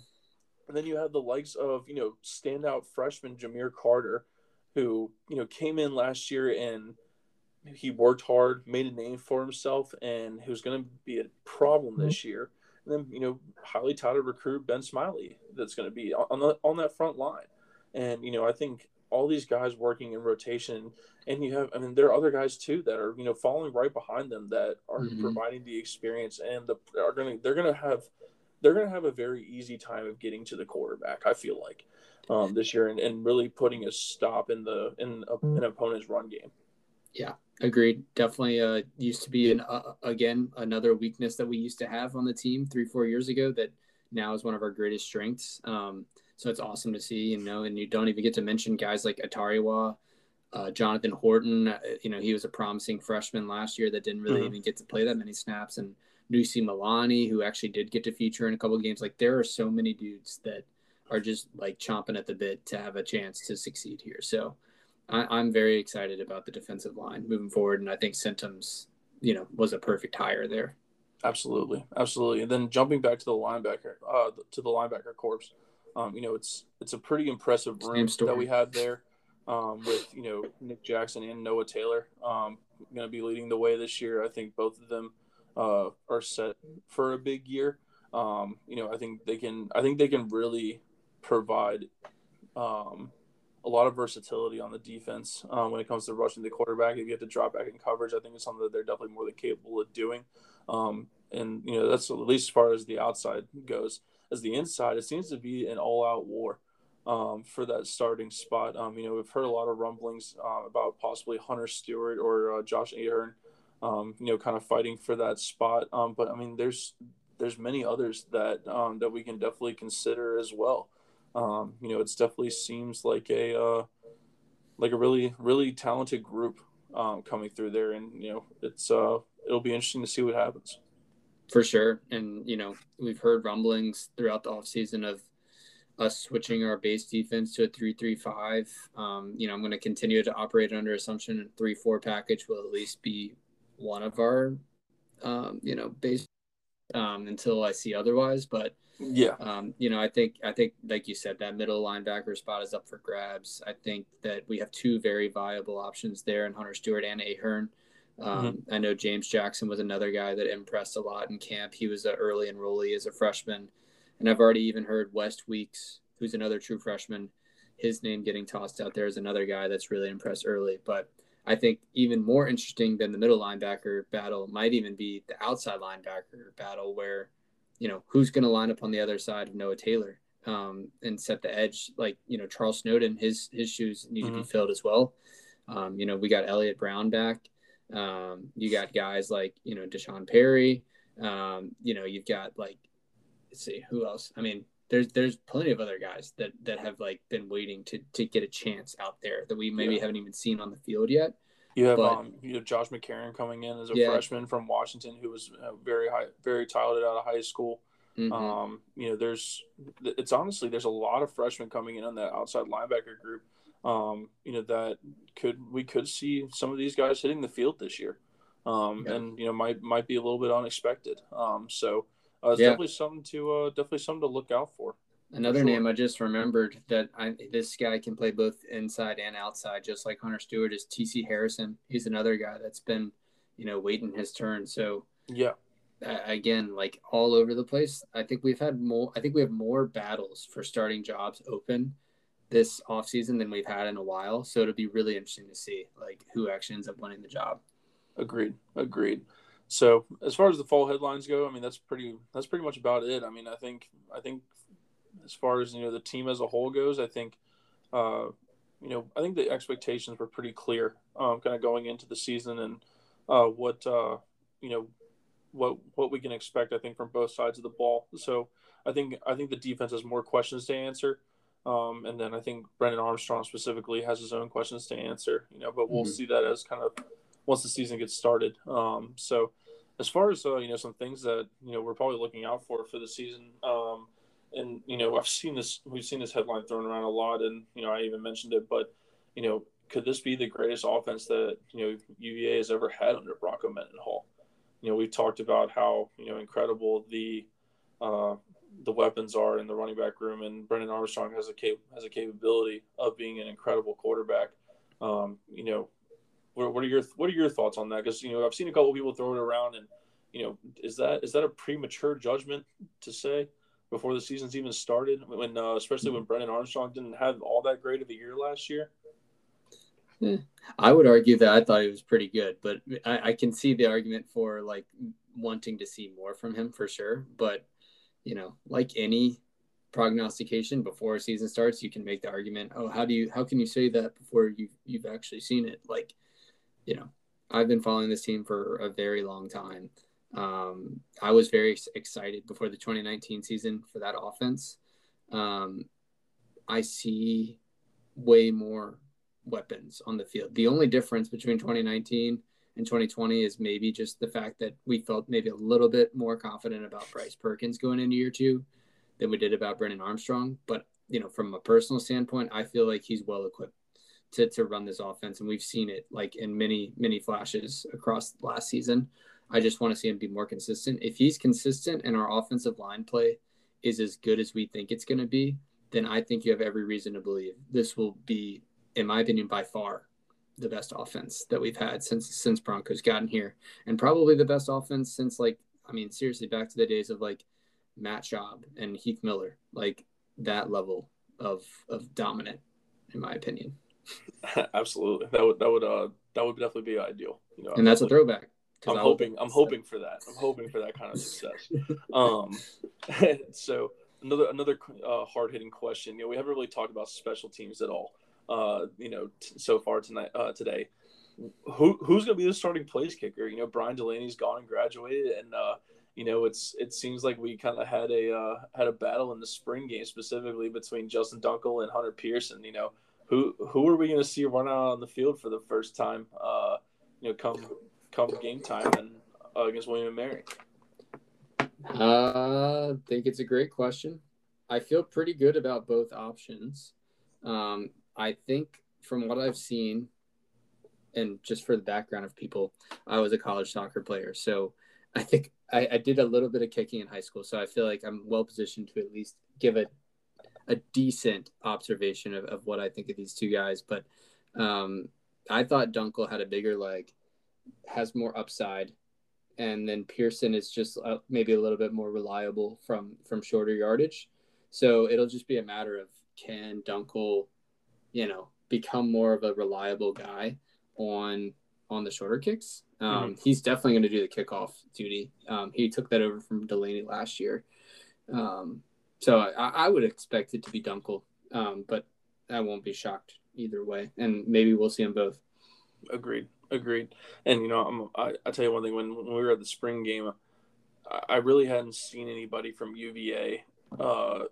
and then you have the likes of you know standout freshman Jahmeer Carter, who you know came in last year and he worked hard, made a name for himself, and who's going to be a problem this mm-hmm. year then you know highly touted recruit Ben Smiley that's going to be on the, on that front line, and you know I think all these guys working in rotation, and you have I mean there are other guys too that are you know following right behind them that are mm-hmm. providing the experience and the are going to they're going to have they're going to have a very easy time of getting to the quarterback. I feel like um, this year and, and really putting a stop in the in a, an opponent's run game. Yeah, Agreed. Definitely uh, used to be an uh, again another weakness that we used to have on the team three four years ago that now is one of our greatest strengths. Um, so it's awesome to see, you know, and you don't even get to mention guys like Atariwa, uh, Jonathan Horton. Uh, you know, he was a promising freshman last year that didn't really mm-hmm. even get to play that many snaps, and Nusi Malani, who actually did get to feature in a couple games. Like there are so many dudes that are just like chomping at the bit to have a chance to succeed here. So I, am very excited about the defensive line moving forward, and I think Sintim's, you know, was a perfect hire there. Absolutely, absolutely. And then jumping back to the linebacker, uh, to the linebacker corps, um, you know, it's it's a pretty impressive room that we had there, um, with you know Nick Jackson and Noah Taylor, um, going to be leading the way this year. I think both of them uh, are set for a big year. Um, you know, I think they can. I think they can really provide um, a lot of versatility on the defense um, when it comes to rushing the quarterback. If you have to drop back in coverage, I think it's something that they're definitely more than capable of doing. Um, and you know that's at least as far as the outside goes. As the inside, it seems to be an all-out war um, for that starting spot. Um, you know, we've heard a lot of rumblings uh, about possibly Hunter Stewart or uh, Josh Ahern, um, you know, kind of fighting for that spot. Um, but I mean, there's there's many others that that we can definitely consider as well um, you know, it's definitely seems like a uh, like a really really talented group um, coming through there, and you know, it's uh, it'll be interesting to see what happens. For sure, and you know, we've heard rumblings throughout the offseason of us switching our base defense to a three-three-five. Um, you know, I'm going to continue to operate under assumption a three-four package will at least be one of our, um, you know, base um, until I see otherwise. But yeah. Um, you know, I think I think like you said, that middle linebacker spot is up for grabs. I think that we have two very viable options there in Hunter Stewart and Ahern. Um, mm-hmm. I know James Jackson was another guy that impressed a lot in camp. He was an early enrollee as a freshman, and I've already even heard West Weeks, who's another true freshman, his name getting tossed out there as another guy that's really impressed early. But I think even more interesting than the middle linebacker battle might even be the outside linebacker battle, where you know, who's going to line up on the other side of Noah Taylor um, and set the edge? Like, you know, Charles Snowden, his his shoes need mm-hmm. to be mm-hmm. filled as well. Um, you know, we got Elliott Brown back. Um, you got guys like, you know, Deshaun Perry. Um, you know, you've got like, let's see, who else? I mean, there's there's plenty of other guys that that have like been waiting to to get a chance out there that we maybe yeah. haven't even seen on the field yet. You have but, um, you have Josh McCarron coming in as a yeah. freshman from Washington, who was uh, very high, very talented out of high school. Mm-hmm. Um, you know, there's it's honestly there's a lot of freshmen coming in on that outside linebacker group. Um, you know that could we could see some of these guys hitting the field this year, um, yeah. and you know might might be a little bit unexpected. Um, so uh, it's yeah. definitely something to uh, definitely something to look out for. Another sure. name I just remembered that I, this guy can play both inside and outside, just like Hunter Stewart is TC Harrison. He's another guy that's been, you know, waiting his turn. So yeah, uh, again, like all over the place. I think we've had more. I think we have more battles for starting jobs open this offseason than we've had in a while. So it'll be really interesting to see like who actually ends up winning the job. Agreed. Agreed. So as far as the fall headlines go, I mean that's pretty that's pretty much about it. I mean I think I think as far as you know the team as a whole goes, I think uh, you know I think the expectations were pretty clear, um, kind of going into the season and uh, what uh, you know what what we can expect. I think from both sides of the ball. So I think I think the defense has more questions to answer. Um, and then I think Brennan Armstrong specifically has his own questions to answer, you know, but we'll mm-hmm. see that as kind of once the season gets started. Um, so as far as, uh, you know, some things that, you know, we're probably looking out for for the season, um, and you know I've seen this we've seen this headline thrown around a lot and you know I even mentioned it but you know could this be the greatest offense that you know UVA has ever had under Bronco Mendenhall you know we've talked about how you know incredible the uh, the weapons are in the running back room and Brennan Armstrong has a cap- has a capability of being an incredible quarterback um, you know what, what are your what are your thoughts on that because you know I've seen a couple people throw it around and you know is that is that a premature judgment to say before the season's even started, when uh, especially when Brennan Armstrong didn't have all that great of a year last year? I would argue that I thought he was pretty good, but I, I, can see the argument for like wanting to see more from him for sure. But you know, like any prognostication before a season starts, you can make the argument, oh, how do you how can you say that before you you've actually seen it? Like, you know, I've been following this team for a very long time. Um, I was very excited before the 2019 season for that offense. Um, I see way more weapons on the field. The only difference between 2019 and 2020 is maybe just the fact that we felt maybe a little bit more confident about Bryce Perkins going into year two than we did about Brennan Armstrong. But you know, from a personal standpoint, I feel like he's well equipped to, to run this offense. And we've seen it like in many, many flashes across last season. I just want to see him be more consistent. If he's consistent and our offensive line play is as good as we think it's going to be, then I think you have every reason to believe this will be, in my opinion, by far the best offense that we've had since since Broncos gotten here, and probably the best offense since like I mean seriously back to the days of like Matt Schaub and Heath Miller, like that level of of dominant, in my opinion. Absolutely, that would that would uh that would definitely be ideal. You know, and that's a throwback. I'm hoping I'm hoping for that. I'm hoping for that kind of success. um, so another another uh, hard hitting question. You know, we haven't really talked about special teams at all. Uh, you know, t- so far tonight uh, today. Who who's going to be the starting place kicker? You know, Brian Delaney's gone and graduated, and uh, you know, it's it seems like we kind of had a uh, had a battle in the spring game specifically between Justin Duenkel and Hunter Pearson. You know, who who are we going to see run out on the field for the first time? Uh, you know, come come game time and uh, against William and Mary. Uh, I think it's a great question. I feel pretty good about both options. Um, I think from what I've seen, and just for the background of people, I was a college soccer player, so I think I, I did a little bit of kicking in high school. So I feel like I'm well positioned to at least give a a decent observation of, of what I think of these two guys. But um, I thought Duenkel had a bigger leg, has more upside, and then Pearson is just uh, maybe a little bit more reliable from from shorter yardage. So it'll just be a matter of can Duenkel, you know, become more of a reliable guy on on the shorter kicks. Um, mm-hmm. He's definitely going to do the kickoff duty. Um, he took that over from Delaney last year. Um, so I, I would expect it to be Duenkel, um, but I won't be shocked either way. And maybe we'll see them both. Agreed. Agreed. And you know, I'm, I I tell you one thing. When, when we were at the spring game, I, I really hadn't seen anybody from UVA uh,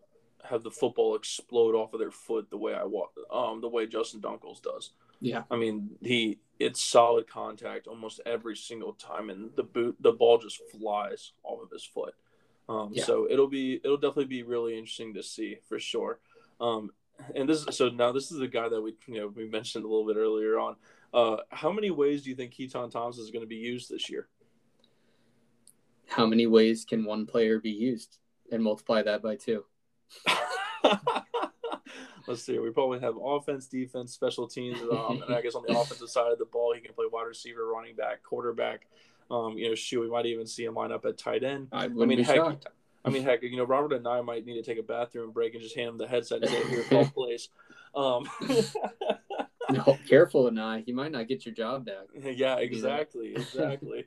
have the football explode off of their foot the way I um the way Justin Duenkels does. Yeah. I mean, he it's solid contact almost every single time, and the boot the ball just flies off of his foot. Um, yeah. So it'll be it'll definitely be really interesting to see for sure. Um, and this so now this is the guy that we you know we mentioned a little bit earlier on. Uh, how many ways do you think Keytaon Thompson is going to be used this year? How many ways can one player be used, and multiply that by two? Let's see. We probably have offense, defense, special teams, um, and I guess on the offensive side of the ball, he can play wide receiver, running back, quarterback. Um, you know, shoot, we might even see him line up at tight end. I, I mean, heck, shocked. I mean, heck, you know, Robert and I might need to take a bathroom break and just hand him the headset and say, "Here, call plays." Um, no, careful, Anae. You might not get your job back. Yeah, exactly, exactly.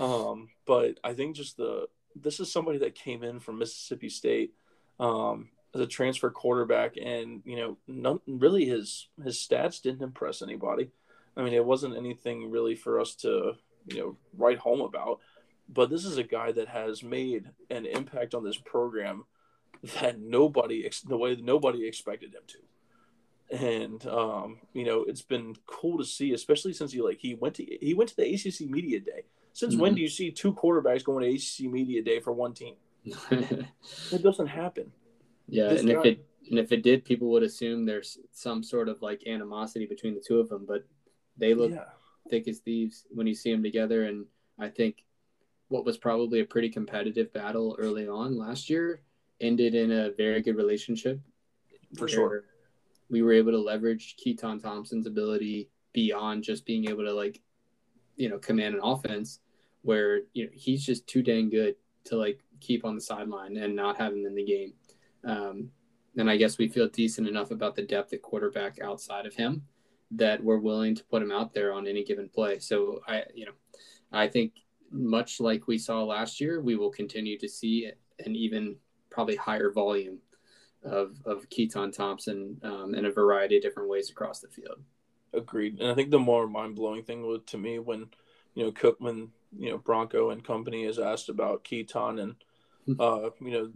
um, but I think just the this is somebody that came in from Mississippi State um, as a transfer quarterback, and you know, none, really his his stats didn't impress anybody. I mean, it wasn't anything really for us to you know write home about. But this is a guy that has made an impact on this program that nobody the way that nobody expected him to and um, you know it's been cool to see, especially since he like he went to he went to the ACC media day. Since mm-hmm. when do you see two quarterbacks going to ACC media day for one team? it doesn't happen. Yeah, this and guy, if it and if it did, people would assume there's some sort of like animosity between the two of them, but they look yeah. Thick as thieves when you see them together. And I think what was probably a pretty competitive battle early on last year ended in a very good relationship. For sure we were able to leverage Keytaon Thompson's ability beyond just being able to like, you know, command an offense where, you know, he's just too dang good to like keep on the sideline and not have him in the game. Um, and I guess we feel decent enough about the depth at quarterback outside of him that we're willing to put him out there on any given play. So I, you know, I think much like we saw last year, we will continue to see an even probably higher volume of of Keytaon Thompson um, in a variety of different ways across the field. Agreed, and I think the more mind blowing thing was to me when you know, Cook when you know Bronco and company is asked about Keytaon and hmm. uh, you know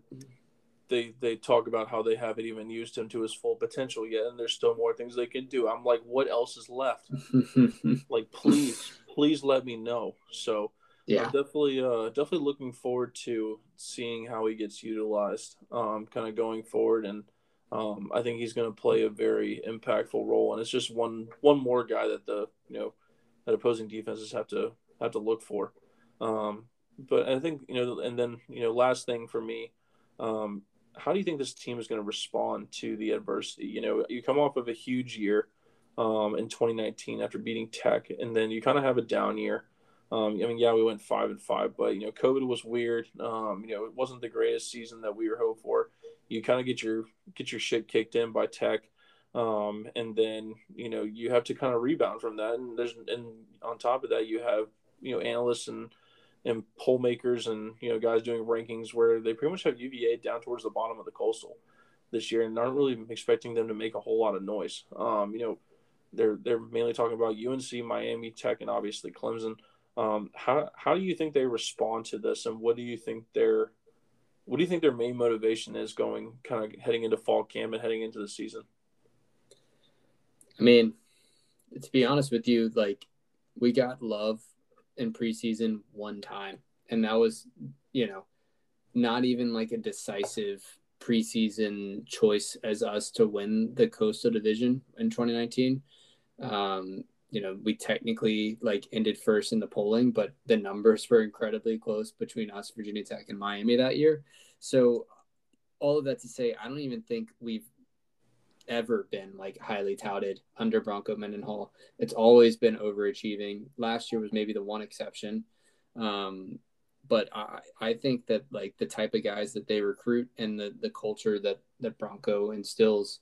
they they talk about how they haven't even used him to his full potential yet, and there's still more things they can do. I'm like, what else is left? like, please, please let me know. So yeah, I'm definitely uh definitely looking forward to seeing how he gets utilized, um, kind of going forward, and um, I think he's going to play a very impactful role, and it's just one one more guy that the you know that opposing defenses have to have to look for. Um, but I think you know, and then you know, last thing for me, um, how do you think this team is going to respond to the adversity? You know, you come off of a huge year um, in 2019 after beating Tech, and then you kind of have a down year. Um, I mean, yeah, we went five and five, but you know, COVID was weird. Um, you know, it wasn't the greatest season that we were hoping for. You kind of get your get your shit kicked in by Tech, um, and then you know you have to kind of rebound from that. And there's and on top of that, you have you know analysts and and poll makers and you know guys doing rankings where they pretty much have UVA down towards the bottom of the coastal this year and aren't really expecting them to make a whole lot of noise. Um, you know, they're they're mainly talking about UNC, Miami Tech, and obviously Clemson. Um, how how do you think they respond to this, and what do you think their what do you think their main motivation is going kind of heading into fall camp and heading into the season? I mean, to be honest with you, like we got love in preseason one time, and that was, you know, not even like a decisive preseason choice as us to win the Coastal Division in 2019. Um, you know, we technically like ended first in the polling, but the numbers were incredibly close between us, Virginia Tech, and Miami that year. So, all of that to say, I don't even think we've ever been like highly touted under Bronco Mendenhall. It's always been overachieving. Last year was maybe the one exception. Um, but I, I think that like the type of guys that they recruit and the, the culture that, that Bronco instills,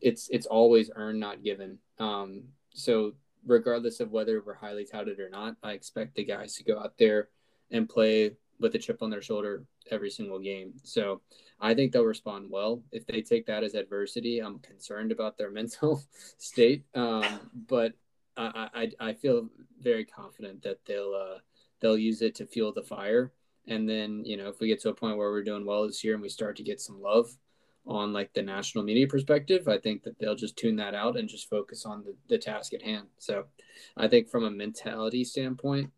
it's it's always earned, not given. Um, so regardless of whether we're highly touted or not, I expect the guys to go out there and play with a chip on their shoulder every single game. So I think they'll respond well. If they take that as adversity, I'm concerned about their mental state. Um, but I, I, I feel very confident that they'll uh, they'll use it to fuel the fire. And then you know if we get to a point where we're doing well this year and we start to get some love on like the national media perspective, I think that they'll just tune that out and just focus on the, the task at hand. So I think from a mentality standpoint,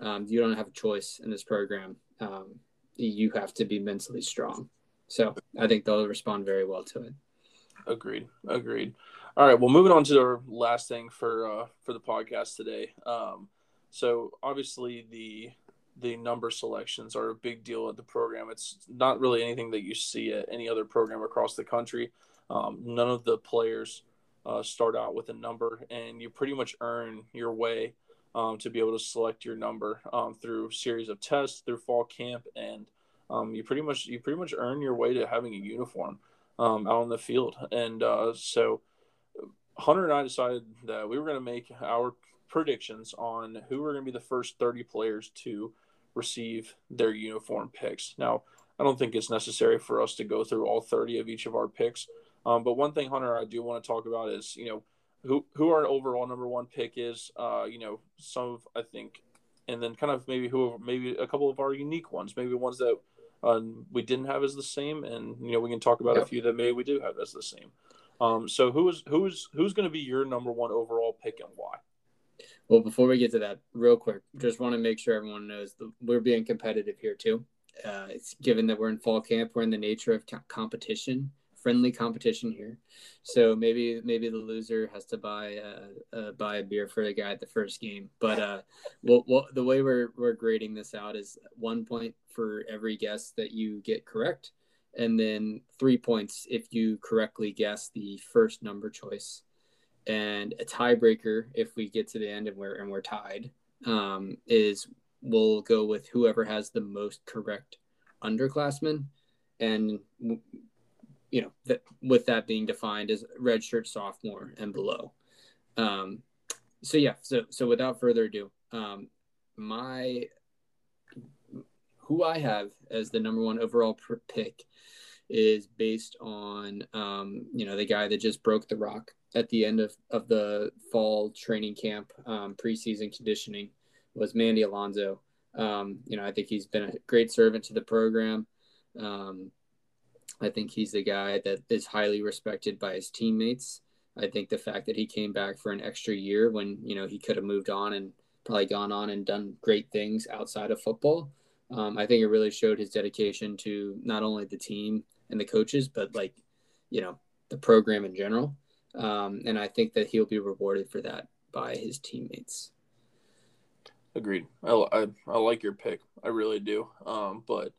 um, you don't have a choice in this program. Um, you have to be mentally strong. So I think they'll respond very well to it. Agreed. Agreed. All right. Well, moving on to our last thing for uh, for the podcast today. Um, so obviously the the number selections are a big deal at the program. It's not really anything that you see at any other program across the country. Um, none of the players uh, start out with a number, and you pretty much earn your way um, to be able to select your number um, through series of tests through fall camp, and um, you pretty much you pretty much earn your way to having a uniform um, out on the field. And uh, so Hunter and I decided that we were going to make our predictions on who were going to be the first 30 players to receive their uniform picks. Now, I don't think it's necessary for us to go through all 30 of each of our picks. Um, but one thing, Hunter, I do want to talk about is, you know, who who our overall number one pick is. Uh, you know, some of I think, and then kind of maybe who maybe a couple of our unique ones, maybe ones that uh, we didn't have as the same, and you know we can talk about yep. a few that maybe we do have as the same. Um, so who is who is who's going to be your number one overall pick and why? Well, before we get to that, real quick, just want to make sure everyone knows that we're being competitive here too. Uh, it's given that we're in fall camp, we're in the nature of competition friendly competition here. So maybe maybe the loser has to buy uh, uh, buy a beer for the guy at the first game. But uh, the way we're we're grading this out is one point for every guess that you get correct, and then three points if you correctly guess the first number choice, and a tiebreaker if we get to the end and we're and we're tied. Um, is we'll go with whoever has the most correct underclassmen and you know, that with that being defined as redshirt sophomore and below. Um, so yeah, so so without further ado, um, my who I have as the number one overall pick is based on um, you know the guy that just broke the rock at the end of, of the fall training camp um, preseason conditioning was Mandy Alonso. Um, you know, I think he's been a great servant to the program. Um, I think he's the guy that is highly respected by his teammates. I think the fact that he came back for an extra year when you know he could have moved on and probably gone on and done great things outside of football. Um, I think it really showed his dedication to not only the team and the coaches, but like you know the program in general. Um, and I think that he'll be rewarded for that by his teammates. Agreed. I, I, I like your pick. I really do. Um, but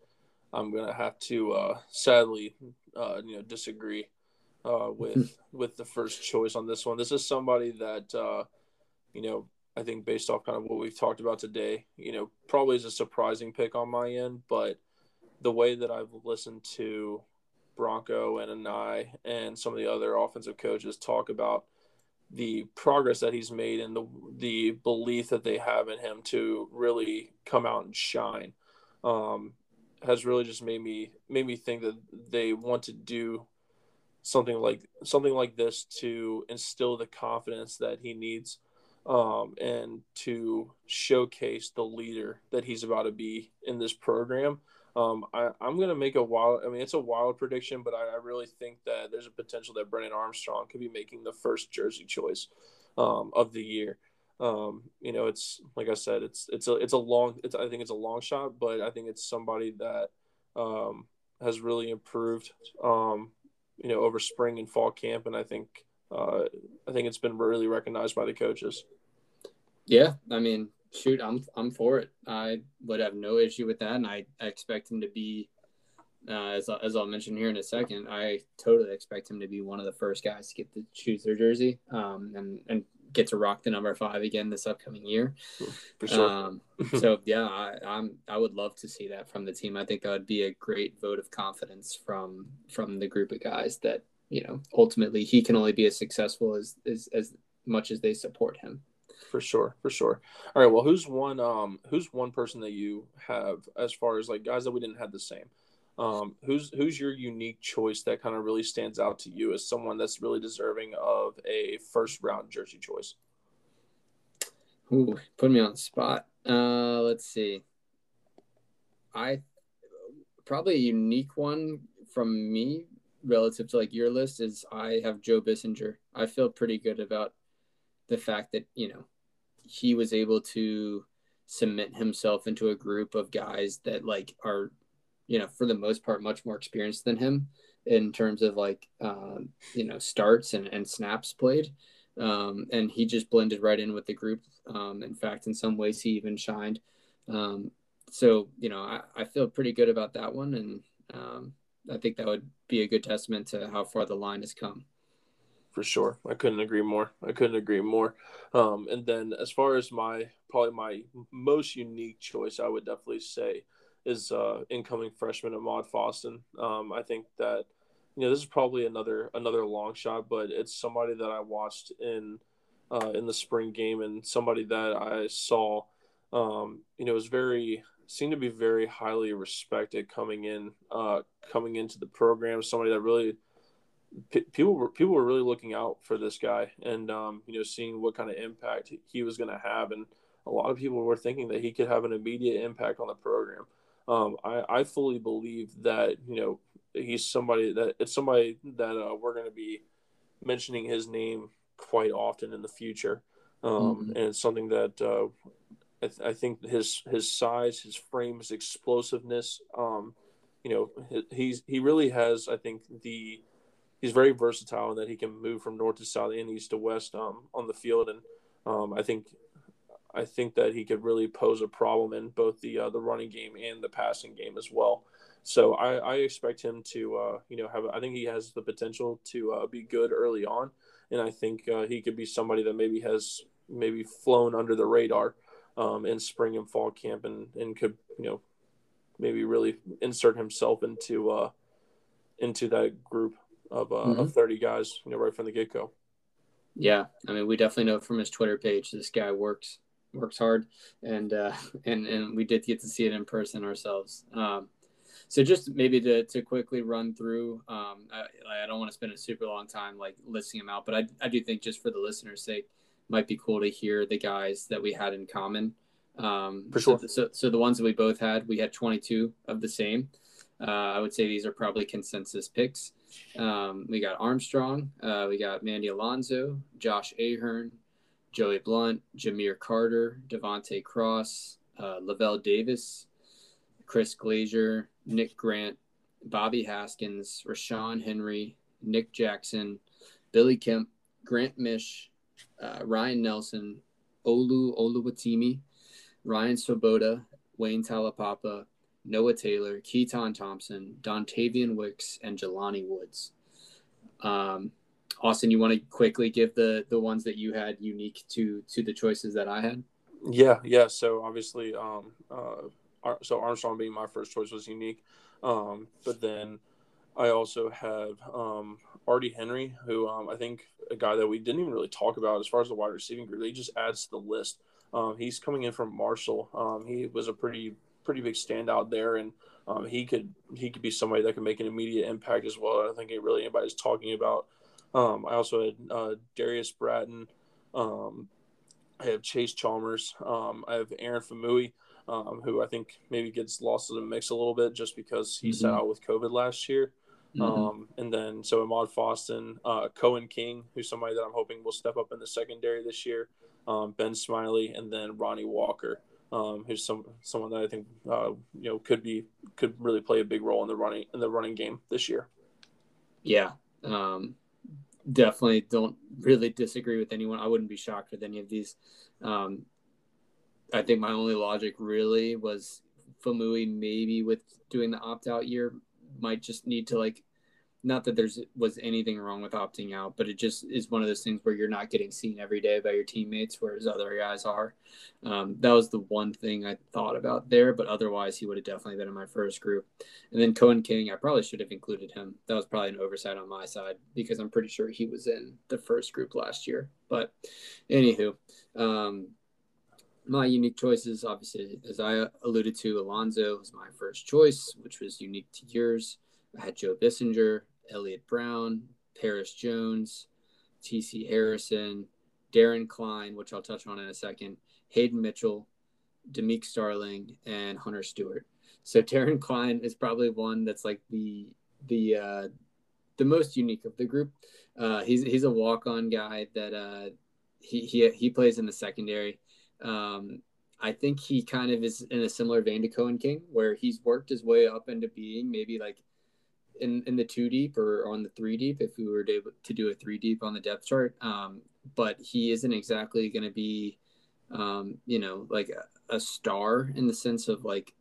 I'm gonna have to uh, sadly, uh, you know, disagree uh, with with the first choice on this one. This is somebody that uh, you know I think based off kind of what we've talked about today, you know, probably is a surprising pick on my end, but the way that I've listened to Bronco and Anae and some of the other offensive coaches talk about the progress that he's made and the the belief that they have in him to really come out and shine um, has really just made me made me think that they want to do something like something like this to instill the confidence that he needs um, and to showcase the leader that he's about to be in this program. Um, I, am going to make a wild, I mean, it's a wild prediction, but I, I, really think that there's a potential that Brennan Armstrong could be making the first jersey choice um, of the year. Um, you know, it's like I said, it's it's a it's a long. It's I think it's a long shot, but I think it's somebody that um, has really improved. Um, you know, over spring and fall camp, and I think uh, I think it's been really recognized by the coaches. Yeah, I mean, shoot, I'm I'm for it. I would have no issue with that, and I, I expect him to be, uh, as as I'll mention here in a second. I totally expect him to be one of the first guys to get to choose their jersey, um, and and get to rock the number five again this upcoming year. For sure. Um, so yeah, I, I'm I would love to see that from the team. I think that would be a great vote of confidence from from the group of guys that you know ultimately he can only be as successful as as, as much as they support him. For sure, for sure. All right. Well, who's one? Um, who's one person that you have as far as like guys that we didn't have the same? Um, who's who's your unique choice that kind of really stands out to you as someone that's really deserving of a first round jersey choice? Ooh, put me on spot. Uh, let's see. I probably a unique one from me relative to like your list is I have Joe Bissinger. I feel pretty good about the fact that you know he was able to cement himself into a group of guys that like are you know, for the most part, much more experienced than him in terms of like, um, you know, starts and, and snaps played. Um, and he just blended right in with the group. Um, in fact, in some ways, he even shined. Um, so, you know, I, I feel pretty good about that one. And um, I think that would be a good testament to how far the line has come. For sure. I couldn't agree more. I couldn't agree more. Um, and then as far as my, probably my most unique choice, I would definitely say is uh, incoming freshman Amaad Foston. Um, I think that you know this is probably another another long shot, but it's somebody that I watched in uh, in the spring game and somebody that I saw. Um, you know, was very seemed to be very highly respected coming in uh, coming into the program. Somebody that really people were people were really looking out for this guy and um, you know seeing what kind of impact he was going to have and a lot of people were thinking that he could have an immediate impact on the program um, I, I fully believe that you know he's somebody that it's somebody that uh, we're going to be mentioning his name quite often in the future, um, mm-hmm. and it's something that uh, I, th- I, think his his size, his frame, his explosiveness, um, you know, he's he really has I think the he's very versatile in that he can move from north to south and east to west um, on the field, and um, I think I think that he could really pose a problem in both the uh, the running game and the passing game as well. So I, I expect him to uh, you know have I think he has the potential to uh, be good early on, and I think uh, he could be somebody that maybe has maybe flown under the radar um, in spring and fall camp and and could you know maybe really insert himself into uh, into that group of, uh, mm-hmm. of 30 guys you know right from the get go. Yeah, I mean, we definitely know from his Twitter page this guy works works hard, and uh, and and we did get to see it in person ourselves. Um, so just maybe to, to quickly run through, um, I, I don't want to spend a super long time like listing them out, but I, I do think just for the listeners' sake, might be cool to hear the guys that we had in common Um, For sure. So, so, so the ones that we both had, we had 22 of the same. Uh, I would say these are probably consensus picks. Um, we got Armstrong, uh, we got Mandy Alonso, Josh Ahern, Joey Blount, Jahmeer Carter, Devontae Cross, uh, Lavelle Davis, Chris Glaser, Nick Grant, Bobby Haskins, Ra'Shaun Henry, Nick Jackson, Billy Kemp, Grant Misch, uh, Ryan Nelson, Olu Oluwatimi, Ryan Swoboda, Wayne Taulapapa, Noah Taylor, Keytaon Thompson, Dontayvion Wicks, and Jelani Woods. Um, Austin, you want to quickly give the the ones that you had unique to to the choices that I had? Yeah, yeah. So obviously, um, uh, so Armstrong being my first choice was unique, um, but then I also have um, Artie Henry, who um, I think a guy that we didn't even really talk about as far as the wide receiving group. He just adds to the list. Um, he's coming in from Marshall. Um, he was a pretty pretty big standout there, and um, he could he could be somebody that could make an immediate impact as well. I don't think really anybody's talking about. Um, I also had uh, Darius Bratton. Um, I have Chase Chalmers. Um, I have Aaron Faumui, um, who I think maybe gets lost in the mix a little bit just because he mm-hmm. sat out with COVID last year. Mm-hmm. Um, and then so Amaad Foston, uh, Coen King, who's somebody that I'm hoping will step up in the secondary this year. Um, ben Smiley, and then Ronnie Walker, um, who's some someone that I think uh, you know could be could really play a big role in the running in the running game this year. Yeah, um, definitely don't really disagree with anyone. I wouldn't be shocked with any of these. Um, I think my only logic really was Faumui maybe with doing the opt out year might just need to like not that there's was anything wrong with opting out, but it just is one of those things where you're not getting seen every day by your teammates, whereas other guys are. Um, that was the one thing I thought about there, but otherwise he would have definitely been in my first group. And then Coen King, I probably should have included him. That was probably an oversight on my side because I'm pretty sure he was in the first group last year. But anywho, um, my unique choices, obviously, as I alluded to, Alonzo was my first choice, which was unique to yours. I had Joe Bissinger, Elliott Brown, Paris Jones, T.C. Harrison, Darren Klein, which I'll touch on in a second, Hayden Mitchell, Demick Starling, and Hunter Stewart. So Darren Klein is probably one that's like the the uh, the most unique of the group. Uh, he's he's a walk on guy that uh, he he he plays in the secondary. Um, I think he kind of is in a similar vein to Coen King, where he's worked his way up into being maybe like in, in the two deep or on the three deep if we were to, to do a three deep on the depth chart. Um, but he isn't exactly going to be, um, you know, like a, a, star in the sense of like,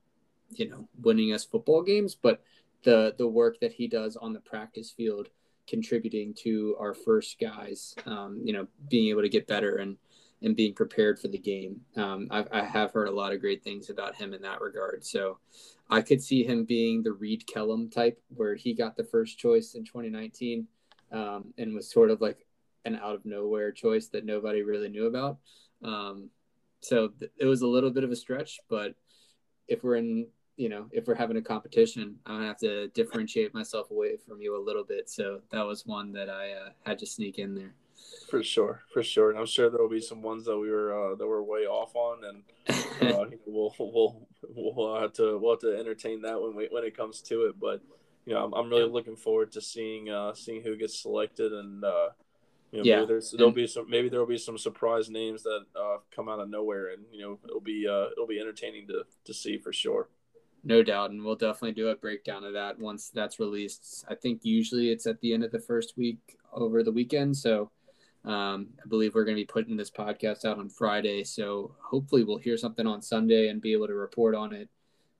you know, winning us football games, but the the work that he does on the practice field, contributing to our first guys, um, you know, being able to get better and and being prepared for the game. Um, I've, I have heard a lot of great things about him in that regard. So I could see him being the Reed Kellum type, where he got the first choice in 2019 um, and was sort of like an out of nowhere choice that nobody really knew about. Um, so th- it was a little bit of a stretch, but if we're in, you know, if we're having a competition, I'm gonna have to differentiate myself away from you a little bit. So that was one that I uh, had to sneak in there. For sure, for sure, and I'm sure there will be some ones that we were uh, that we're way off on, and uh, we'll we'll we'll have to we'll have to entertain that when we when it comes to it. But you know, I'm, I'm really looking forward to seeing uh, seeing who gets selected, and uh, you know, yeah, there's there'll be some maybe there'll be some surprise names that uh, come out of nowhere, and you know, it'll be uh, it'll be entertaining to to see for sure. No doubt, and we'll definitely do a breakdown of that once that's released. I think usually it's at the end of the first week over the weekend, so um, I believe we're going to be putting this podcast out on Friday, so hopefully we'll hear something on Sunday and be able to report on it,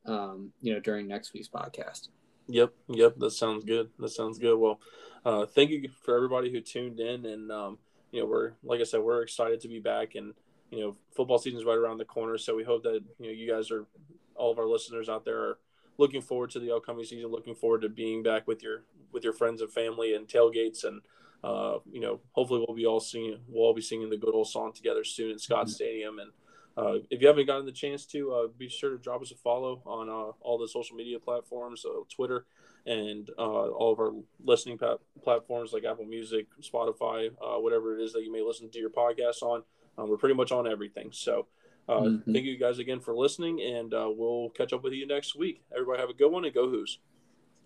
um, you know, during next week's podcast. Yep, yep, that sounds good. That sounds good. Well, uh, thank you for everybody who tuned in, and um, you know, we're like I said, we're excited to be back, and you know, football season's right around the corner, so we hope that you know you guys are all of our listeners out there are looking forward to the upcoming season, looking forward to being back with your with your friends and family and tailgates and uh, you know, hopefully we'll be all singing, we'll all be singing the good old song together soon at Scott mm-hmm. Stadium. And uh, if you haven't gotten the chance to, uh, be sure to drop us a follow on uh, all the social media platforms, uh, Twitter, and uh, all of our listening pa- platforms like Apple Music, Spotify, whatever it is that you may listen to your podcast on. we're pretty much on everything. So Uh, mm-hmm. Thank you guys again for listening, and uh, we'll catch up with you next week. Everybody have a good one and go Hoos.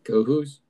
Go Hoos.